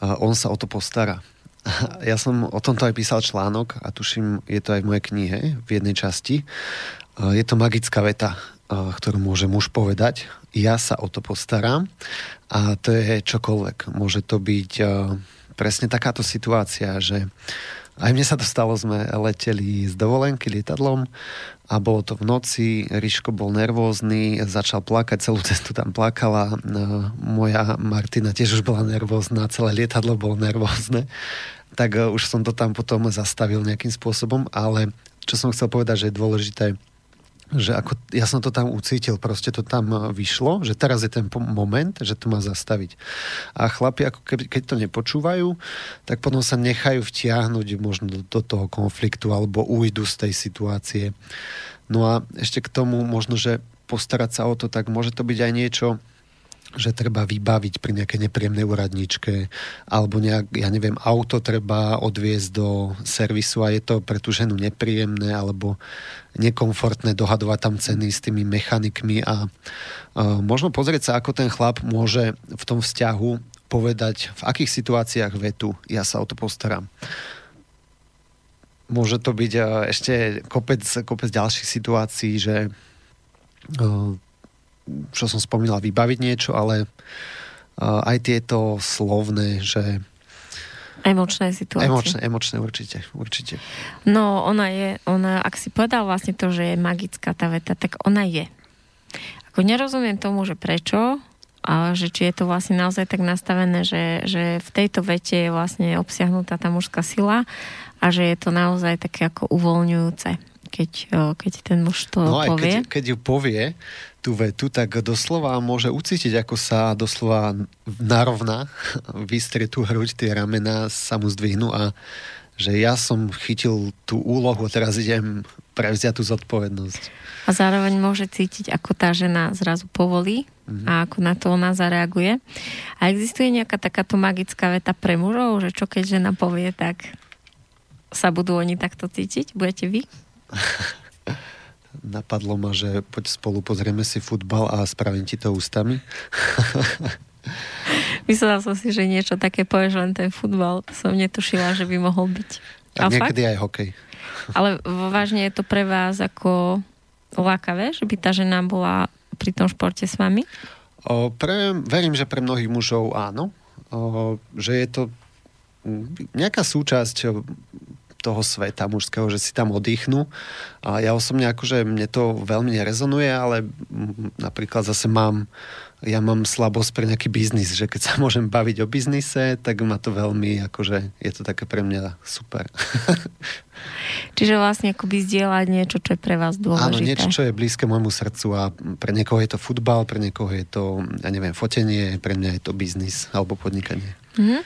A on sa o to postará. Ja som o tomto aj písal článok a tuším, je to aj v mojej knihe v jednej časti. A Je to magická veta, a, ktorú môže muž povedať. Ja sa o to postaram a to je čokoľvek. Môže to byť presne takáto situácia, že aj mne sa to stalo, sme leteli z dovolenky lietadlom a bolo to v noci, Ríško bol nervózny, začal plakať, celú cestu tam plakala, no, moja Martina tiež už bola nervózna, celé lietadlo bolo nervózne, tak uh, už som to tam potom zastavil nejakým spôsobom, ale čo som chcel povedať, že je dôležité, že ako, ja som to tam ucítil, proste to tam vyšlo, že teraz je ten moment, že to má zastaviť. A chlapi, ako keby, keď to nepočúvajú, tak potom sa nechajú vtiahnuť možno do, do toho konfliktu alebo ujdu z tej situácie. No a ešte k tomu možno, že postarať sa o to, tak môže to byť aj niečo, že treba vybaviť pri nejakej nepríjemnej úradničke alebo nejak, ja neviem, auto treba odviezť do servisu a je to pre tú ženu nepríjemné alebo nekomfortné dohadovať tam ceny s tými mechanikmi a, a možno pozrieť sa, ako ten chlap môže v tom vzťahu povedať, v akých situáciách vetu ja sa o to postaram. Môže to byť a, ešte kopec, kopec ďalších situácií, že a, čo som spomínal, vybaviť niečo, ale a, aj tieto slovné, že Emočné situácie. emočné, emočné určite, určite. No, ona je, ona, ak si povedal vlastne to, že je magická tá veta, tak ona je. Ako nerozumiem tomu, že prečo, ale že či je to vlastne naozaj tak nastavené, že, že v tejto vete je vlastne obsiahnutá tá mužská sila a že je to naozaj také ako uvoľňujúce, keď, o, keď ten muž to No aj povie. keď, keď ju povie, tú vetu, tak doslova môže ucítiť, ako sa doslova narovná, vystrie tú hruď, tie ramená sa mu zdvihnú a že ja som chytil tú úlohu, teraz idem prevziať tú zodpovednosť. A zároveň môže cítiť, ako tá žena zrazu povolí Mhm. a ako na to ona zareaguje. A existuje nejaká takáto magická veta pre mužov, že čo keď žena povie, tak sa budú oni takto cítiť? Budete vy? Napadlo ma, že poď spolu pozrieme si futbal a spravím ti to ústami. Myslela som si, že niečo také povieš len ten futbal. Som netušila, že by mohol byť. A fakt? niekedy aj hokej. Ale vážne je to pre vás ako lákavé, že by tá žena bola pri tom športe s vami? O, pre, verím, že pre mnohých mužov áno. O, že je to nejaká súčasť toho sveta mužského, že si tam oddychnú. A ja osobne akože mne to veľmi nerezonuje, ale napríklad zase mám ja mám slabosť pre nejaký biznis, že keď sa môžem baviť o biznise, tak ma to veľmi, akože je to také pre mňa super. Čiže vlastne akoby zdieľať niečo, čo je pre vás dôležité. Áno, niečo, čo je blízke môjmu srdcu a pre niekoho je to futbal, pre niekoho je to, ja neviem, fotenie, pre mňa je to biznis alebo podnikanie. Mhm.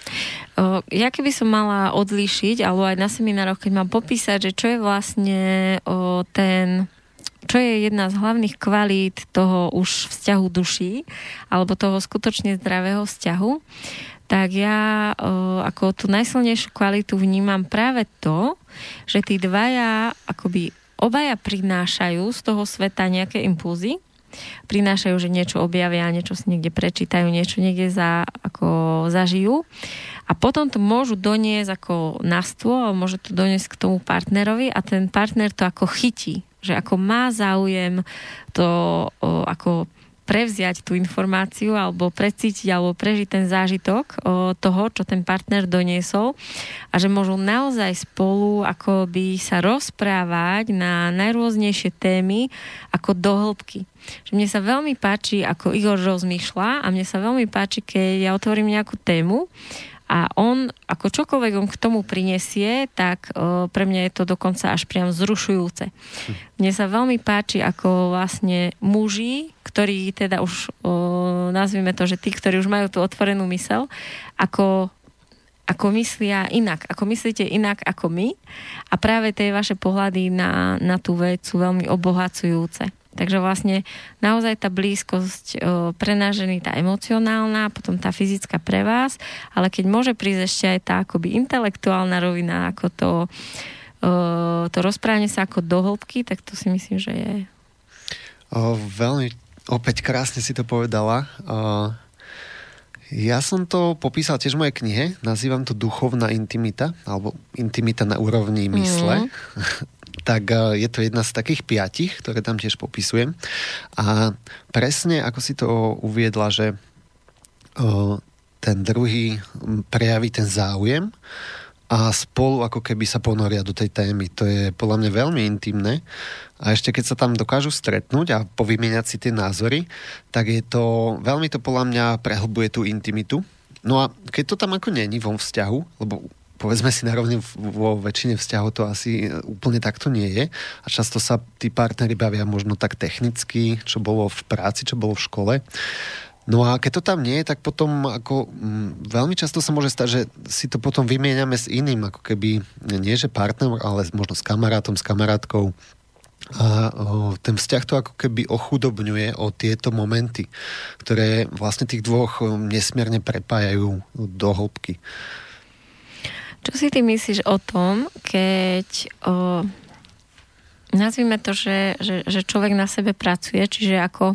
O, ja keby som mala odlíšiť, alebo aj na seminároch, keď mám popísať, že čo je vlastne o, ten čo je jedna z hlavných kvalít toho už vzťahu duší, alebo toho skutočne zdravého vzťahu, tak ja o, ako tú najsilnejšiu kvalitu vnímam práve to, že tí dvaja akoby obaja prinášajú z toho sveta nejaké impulzy, prinášajú, že niečo objavia, niečo si niekde prečítajú, niečo niekde za, ako zažijú. A potom to môžu doniesť ako na stôl, môže to doniesť k tomu partnerovi a ten partner to ako chytí že ako má záujem to o, ako prevziať tú informáciu alebo precítiť alebo prežiť ten zážitok o, toho, čo ten partner doniesol a že môžu naozaj spolu akoby sa rozprávať na najrôznejšie témy ako do hĺbky. Že mne sa veľmi páči, ako Igor rozmýšľa a mne sa veľmi páči, keď ja otvorím nejakú tému a on, ako čokoľvek on k tomu prinesie, tak o, pre mňa je to dokonca až priam zrušujúce. Mne sa veľmi páči, ako vlastne muži, ktorí teda už, o, nazvime to, že tí, ktorí už majú tú otvorenú mysel, ako ako myslia inak, ako myslíte inak ako my a práve tie vaše pohľady na, na tú vec sú veľmi obohacujúce. Takže vlastne naozaj tá blízkosť pre nás ženy, tá emocionálna, potom tá fyzická pre vás, ale keď môže prísť ešte aj tá akoby intelektuálna rovina, ako to, to rozprávanie sa ako do hĺbky, tak to si myslím, že je... O, veľmi, opäť krásne si to povedala. O, ja som to popísal tiež v mojej knihe, nazývam to duchovná intimita, alebo intimita na úrovni mysle. Mm. tak e, je to jedna z takých piatich, ktoré tam tiež popisujem. A presne ako si to uviedla, že e, ten druhý prejaví ten záujem a spolu ako keby sa ponoria do tej témy. To je podľa mňa veľmi intimné. A ešte keď sa tam dokážu stretnúť a povymieňať si tie názory, tak je to, veľmi to podľa mňa prehlbuje tú intimitu. No a keď to tam ako není vo vzťahu, lebo povedzme si narovne vo väčšine vzťahov to asi úplne takto nie je a často sa tí partnery bavia možno tak technicky, čo bolo v práci, čo bolo v škole. No a keď to tam nie je, tak potom ako mm, veľmi často sa môže stať, že si to potom vymieňame s iným, ako keby nie že partner, ale možno s kamarátom, s kamarátkou. A o, ten vzťah to ako keby ochudobňuje o tieto momenty, ktoré vlastne tých dvoch nesmierne prepájajú do hĺbky. Čo si ty myslíš o tom, keď o, nazvime to, že, že, že človek na sebe pracuje, čiže ako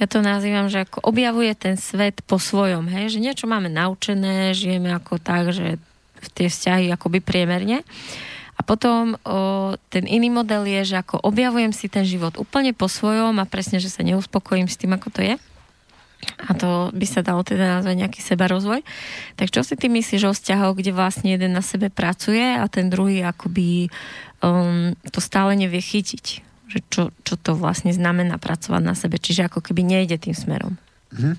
ja to nazývam, že ako objavuje ten svet po svojom, hej, že niečo máme naučené, žijeme ako tak, že v tie vzťahy akoby priemerne. A potom o, ten iný model je, že ako objavujem si ten život úplne po svojom a presne, že sa neuspokojím s tým, ako to je a to by sa dalo teda nazvať nejaký sebarozvoj. Tak čo si ty myslíš o vzťahoch, kde vlastne jeden na sebe pracuje a ten druhý akoby um, to stále nevie chytiť? Že čo, čo to vlastne znamená pracovať na sebe? Čiže ako keby nejde tým smerom. Mm-hmm.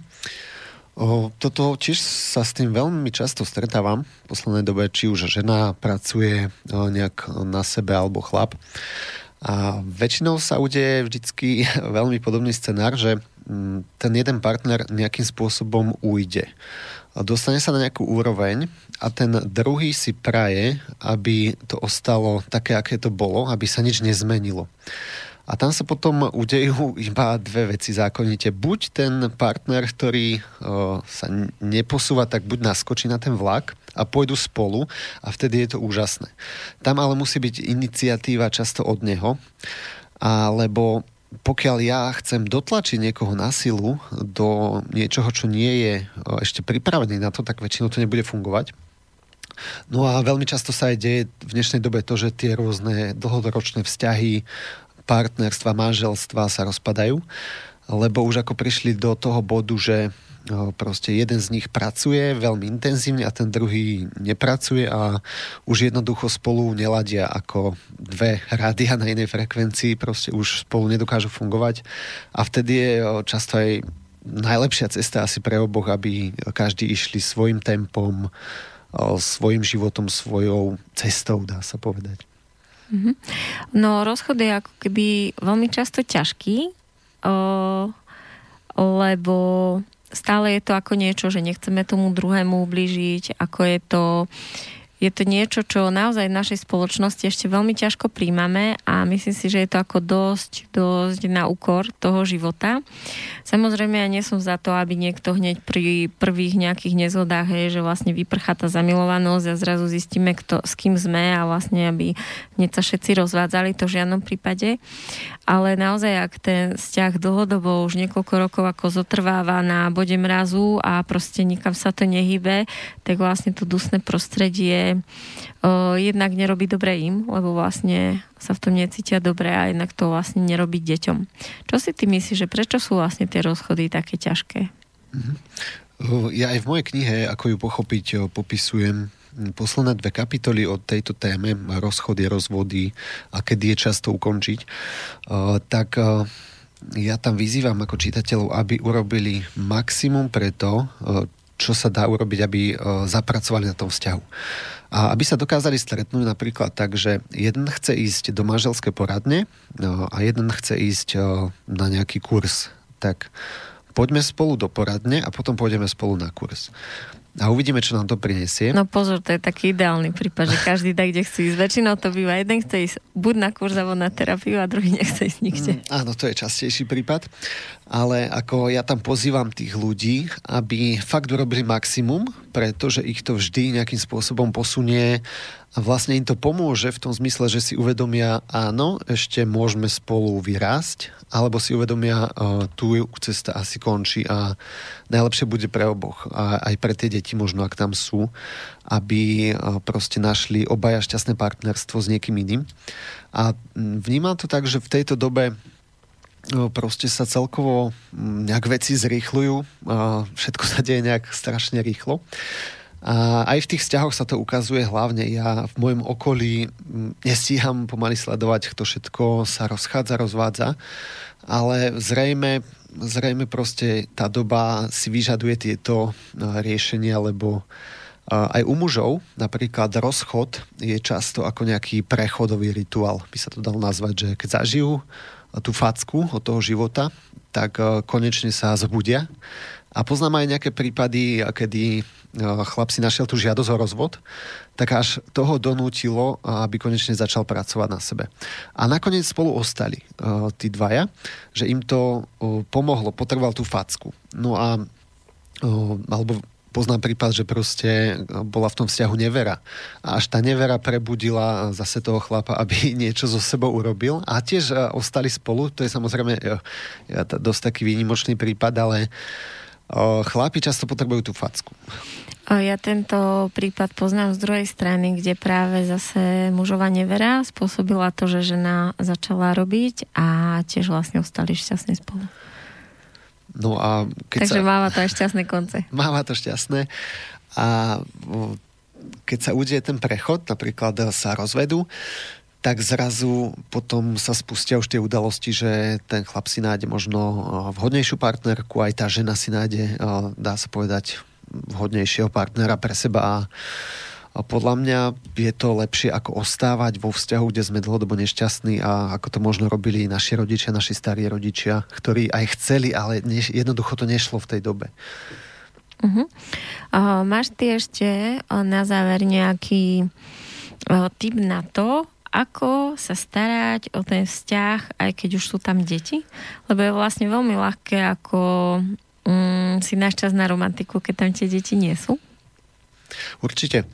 O, toto tiež sa s tým veľmi často stretávam v poslednej dobe, či už žena pracuje o, nejak na sebe alebo chlap. A väčšinou sa udeje vždycky veľmi podobný scenár, že mm, ten jeden partner nejakým spôsobom ujde. Dostane sa na nejakú úroveň a ten druhý si praje, aby to ostalo také, aké to bolo, aby sa nič nezmenilo. A tam sa potom udejú iba dve veci zákonite. Buď ten partner, ktorý o, sa neposúva, tak buď naskočí na ten vlak a pôjdu spolu a vtedy je to úžasné. Tam ale musí byť iniciatíva často od neho, alebo pokiaľ ja chcem dotlačiť niekoho na silu do niečoho, čo nie je ešte pripravený na to, tak väčšinou to nebude fungovať. No a veľmi často sa aj deje v dnešnej dobe to, že tie rôzne dlhodoročné vzťahy partnerstva, manželstva sa rozpadajú, lebo už ako prišli do toho bodu, že proste jeden z nich pracuje veľmi intenzívne a ten druhý nepracuje a už jednoducho spolu neladia ako dve rádia na inej frekvencii, proste už spolu nedokážu fungovať a vtedy je často aj najlepšia cesta asi pre oboch, aby každý išli svojim tempom, svojim životom, svojou cestou, dá sa povedať. Mm-hmm. No rozchod je ako keby veľmi často ťažký, o, lebo stále je to ako niečo, že nechceme tomu druhému ubližiť, ako je to je to niečo, čo naozaj v našej spoločnosti ešte veľmi ťažko príjmame a myslím si, že je to ako dosť, dosť na úkor toho života. Samozrejme, ja nie som za to, aby niekto hneď pri prvých nejakých nezhodách, hej, že vlastne vyprchá tá zamilovanosť a zrazu zistíme, kto, s kým sme a vlastne, aby hneď sa všetci rozvádzali, to v žiadnom prípade. Ale naozaj, ak ten vzťah dlhodobo už niekoľko rokov ako zotrváva na bode mrazu a proste nikam sa to nehybe, tak vlastne to dusné prostredie o, jednak nerobí dobre im, lebo vlastne sa v tom necítia dobre a jednak to vlastne nerobí deťom. Čo si ty myslíš, že prečo sú vlastne tie rozchody také ťažké? Mm-hmm. Ja aj v mojej knihe, ako ju pochopiť, popisujem posledné dve kapitoly o tejto téme, rozchody, rozvody a kedy je čas to ukončiť, tak ja tam vyzývam ako čitateľov, aby urobili maximum preto, čo sa dá urobiť, aby zapracovali na tom vzťahu. A aby sa dokázali stretnúť napríklad tak, že jeden chce ísť do manželskej poradne a jeden chce ísť na nejaký kurz. Tak poďme spolu do poradne a potom pôjdeme spolu na kurz a uvidíme, čo nám to prinesie. No pozor, to je taký ideálny prípad, že každý dá, kde chce ísť. Väčšinou to býva, jeden chce ísť buď na kurz alebo na terapiu a druhý nechce ísť nikde. Mm, áno, to je častejší prípad, ale ako ja tam pozývam tých ľudí, aby fakt urobili maximum, pretože ich to vždy nejakým spôsobom posunie a vlastne im to pomôže v tom zmysle, že si uvedomia, áno, ešte môžeme spolu vyrásť, alebo si uvedomia, uh, tu cesta asi končí a najlepšie bude pre oboch. A aj pre tie deti možno, ak tam sú, aby uh, proste našli obaja šťastné partnerstvo s niekým iným. A vnímam to tak, že v tejto dobe proste sa celkovo nejak veci zrýchľujú, všetko sa deje nejak strašne rýchlo. A aj v tých vzťahoch sa to ukazuje hlavne. Ja v mojom okolí mm, nestíham pomaly sledovať, kto všetko sa rozchádza, rozvádza, ale zrejme, zrejme proste tá doba si vyžaduje tieto riešenia, lebo aj u mužov napríklad rozchod je často ako nejaký prechodový rituál. By sa to dalo nazvať, že keď zažijú tú facku od toho života, tak konečne sa zbudia. A poznám aj nejaké prípady, kedy chlap si našiel tú žiadosť o rozvod, tak až toho donútilo, aby konečne začal pracovať na sebe. A nakoniec spolu ostali tí dvaja, že im to pomohlo, potreboval tú facku. No a alebo poznám prípad, že proste bola v tom vzťahu nevera. A až tá nevera prebudila zase toho chlapa, aby niečo so sebou urobil. A tiež ostali spolu, to je samozrejme dosť taký výnimočný prípad, ale chlapi často potrebujú tú facku. Ja tento prípad poznám z druhej strany, kde práve zase mužova nevera spôsobila to, že žena začala robiť a tiež vlastne ostali šťastní spolu. No a keď Takže sa... máva to aj šťastné konce. Máva to šťastné. A keď sa udie ten prechod, napríklad sa rozvedú, tak zrazu potom sa spustia už tie udalosti, že ten chlap si nájde možno vhodnejšiu partnerku, aj tá žena si nájde, dá sa povedať, vhodnejšieho partnera pre seba a podľa mňa je to lepšie ako ostávať vo vzťahu, kde sme dlhodobo nešťastní a ako to možno robili naši rodičia, naši starí rodičia, ktorí aj chceli, ale neš- jednoducho to nešlo v tej dobe. Uh-huh. Uh, máš ty ešte na záver nejaký uh, tip na to, ako sa starať o ten vzťah, aj keď už sú tam deti. Lebo je vlastne veľmi ľahké ako um, si náš čas na romantiku, keď tam tie deti nie sú. Určite.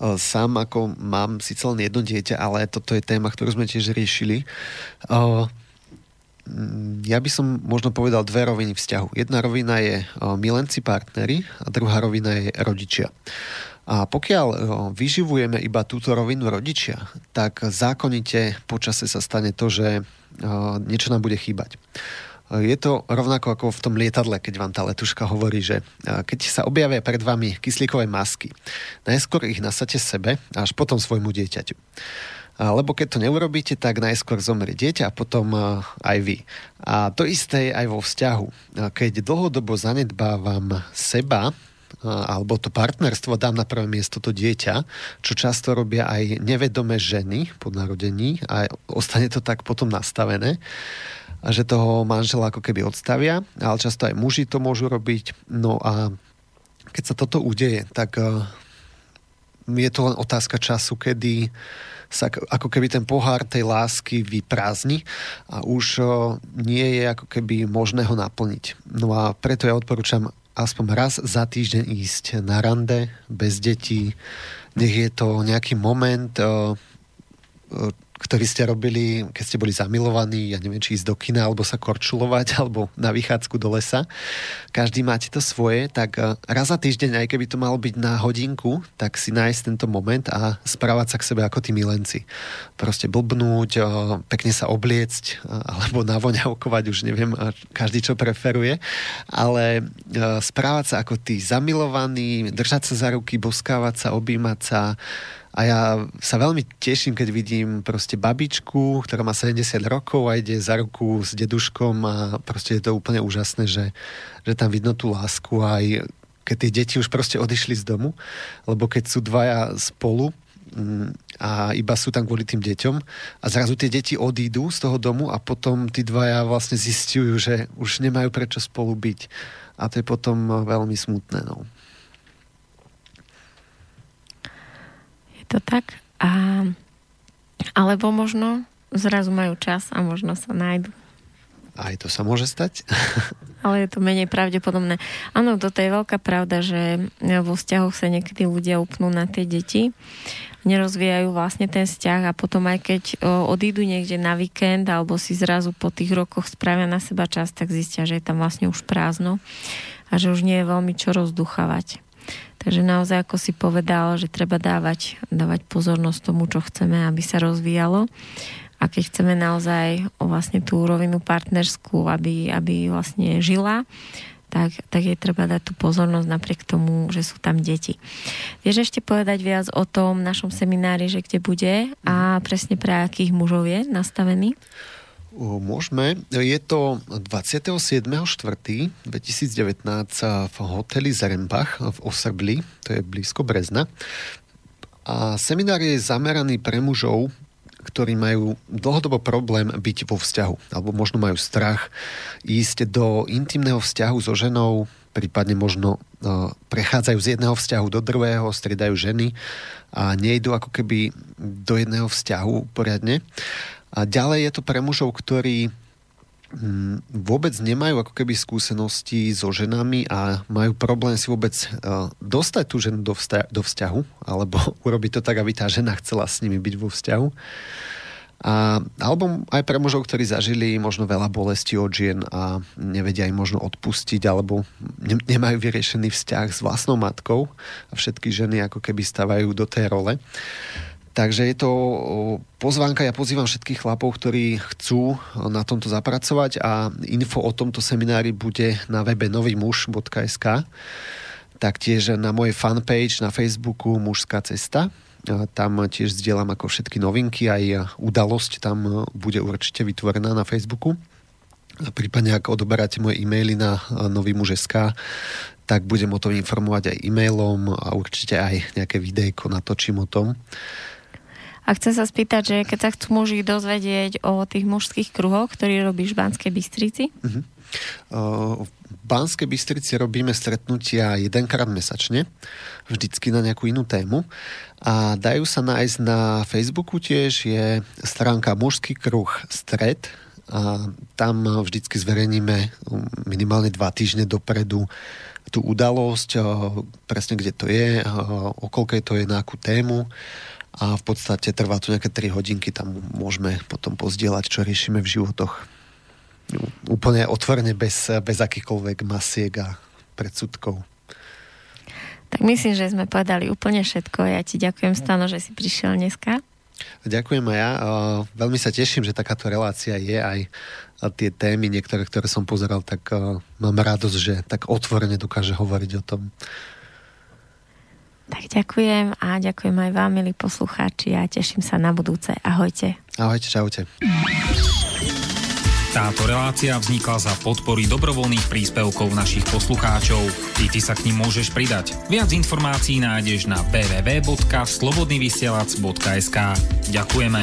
Sám ako mám síce len jedno dieťa, ale toto je téma, ktorú sme tiež riešili. Ja by som možno povedal dve roviny vzťahu. Jedna rovina je milenci partnery a druhá rovina je rodičia. A pokiaľ vyživujeme iba túto rovinu rodičia, tak zákonite počase sa stane to, že niečo nám bude chýbať. Je to rovnako ako v tom lietadle, keď vám tá letuška hovorí, že keď sa objavia pred vami kyslíkové masky, najskôr ich nasáte sebe a až potom svojmu dieťaťu. Lebo keď to neurobíte, tak najskôr zomrie dieťa a potom aj vy. A to isté je aj vo vzťahu. Keď dlhodobo zanedbávam seba, alebo to partnerstvo dám na prvé miesto to dieťa, čo často robia aj nevedomé ženy po narodení a ostane to tak potom nastavené že toho manžela ako keby odstavia, ale často aj muži to môžu robiť. No a keď sa toto udeje, tak je to len otázka času, kedy sa ako keby ten pohár tej lásky vyprázdni a už nie je ako keby možné ho naplniť. No a preto ja odporúčam aspoň raz za týždeň ísť na rande bez detí. Nech je to nejaký moment, ktorý ste robili, keď ste boli zamilovaní, ja neviem, či ísť do kina, alebo sa korčulovať, alebo na vychádzku do lesa. Každý máte to svoje, tak e, raz za týždeň, aj keby to malo byť na hodinku, tak si nájsť tento moment a správať sa k sebe ako tí milenci. Proste blbnúť, e, pekne sa obliecť, e, alebo navoňavkovať, už neviem, každý čo preferuje, ale správať sa ako tí zamilovaní, držať sa za ruky, boskávať sa, objímať sa, a ja sa veľmi teším, keď vidím proste babičku, ktorá má 70 rokov a ide za ruku s deduškom a proste je to úplne úžasné, že, že tam vidno tú lásku aj keď tie deti už proste odišli z domu, lebo keď sú dvaja spolu, mm, a iba sú tam kvôli tým deťom a zrazu tie deti odídu z toho domu a potom tí dvaja vlastne zistujú, že už nemajú prečo spolu byť. A to je potom veľmi smutné. No. To tak. A, alebo možno zrazu majú čas a možno sa nájdu. Aj to sa môže stať. Ale je to menej pravdepodobné. Áno, toto je veľká pravda, že vo vzťahoch sa niekedy ľudia upnú na tie deti, nerozvíjajú vlastne ten vzťah a potom aj keď odídu niekde na víkend alebo si zrazu po tých rokoch spravia na seba čas, tak zistia, že je tam vlastne už prázdno a že už nie je veľmi čo rozduchávať. Takže naozaj, ako si povedal, že treba dávať, dávať pozornosť tomu, čo chceme, aby sa rozvíjalo. A keď chceme naozaj o vlastne tú rovinu partnerskú, aby, aby vlastne žila, tak, tak je treba dať tú pozornosť napriek tomu, že sú tam deti. Vieš ešte povedať viac o tom našom seminári, že kde bude a presne pre akých mužov je nastavený? Môžeme. Je to 27.4.2019 v hoteli Zerembach v Osrbli, to je blízko Brezna. A seminár je zameraný pre mužov, ktorí majú dlhodobo problém byť vo vzťahu, alebo možno majú strach ísť do intimného vzťahu so ženou, prípadne možno uh, prechádzajú z jedného vzťahu do druhého, striedajú ženy a nejdu ako keby do jedného vzťahu poriadne. A ďalej je to pre mužov, ktorí mm, vôbec nemajú ako keby skúsenosti so ženami a majú problém si vôbec e, dostať tú ženu do, vzťahu, alebo urobiť to tak, aby tá žena chcela s nimi byť vo vzťahu. A, alebo aj pre mužov, ktorí zažili možno veľa bolesti od žien a nevedia im možno odpustiť alebo ne, nemajú vyriešený vzťah s vlastnou matkou a všetky ženy ako keby stavajú do tej role. Takže je to pozvánka, ja pozývam všetkých chlapov, ktorí chcú na tomto zapracovať a info o tomto seminári bude na webe novymuž.sk taktiež na mojej fanpage na Facebooku Mužská cesta. Tam tiež zdieľam ako všetky novinky, aj udalosť tam bude určite vytvorená na Facebooku. Prípadne, ak odoberáte moje e-maily na novymuž.sk, tak budem o tom informovať aj e-mailom a určite aj nejaké videjko natočím o tom. A chcem sa spýtať, že keď sa chcú muži dozvedieť o tých mužských kruhoch, ktorý robíš v Banskej Bystrici? Uh-huh. v Banskej Bystrici robíme stretnutia jedenkrát mesačne, vždycky na nejakú inú tému. A dajú sa nájsť na Facebooku tiež, je stránka Mužský kruh stred, a tam vždycky zverejníme minimálne dva týždne dopredu tú udalosť, presne kde to je, o to je, na akú tému a v podstate trvá to nejaké 3 hodinky, tam môžeme potom pozdieľať, čo riešime v životoch. Úplne otvorene, bez, bez akýchkoľvek masiek a predsudkov. Tak myslím, že sme povedali úplne všetko. Ja ti ďakujem, Stano, že si prišiel dneska. Ďakujem aj ja. Veľmi sa teším, že takáto relácia je aj tie témy, niektoré, ktoré som pozeral, tak mám radosť, že tak otvorene dokáže hovoriť o tom. Tak ďakujem a ďakujem aj vám, milí poslucháči a teším sa na budúce. Ahojte. Ahojte, čaute. Táto relácia vznikla za podpory dobrovoľných príspevkov našich poslucháčov. I ty sa k ním môžeš pridať. Viac informácií nájdeš na www.slobodnyvysielac.sk Ďakujeme.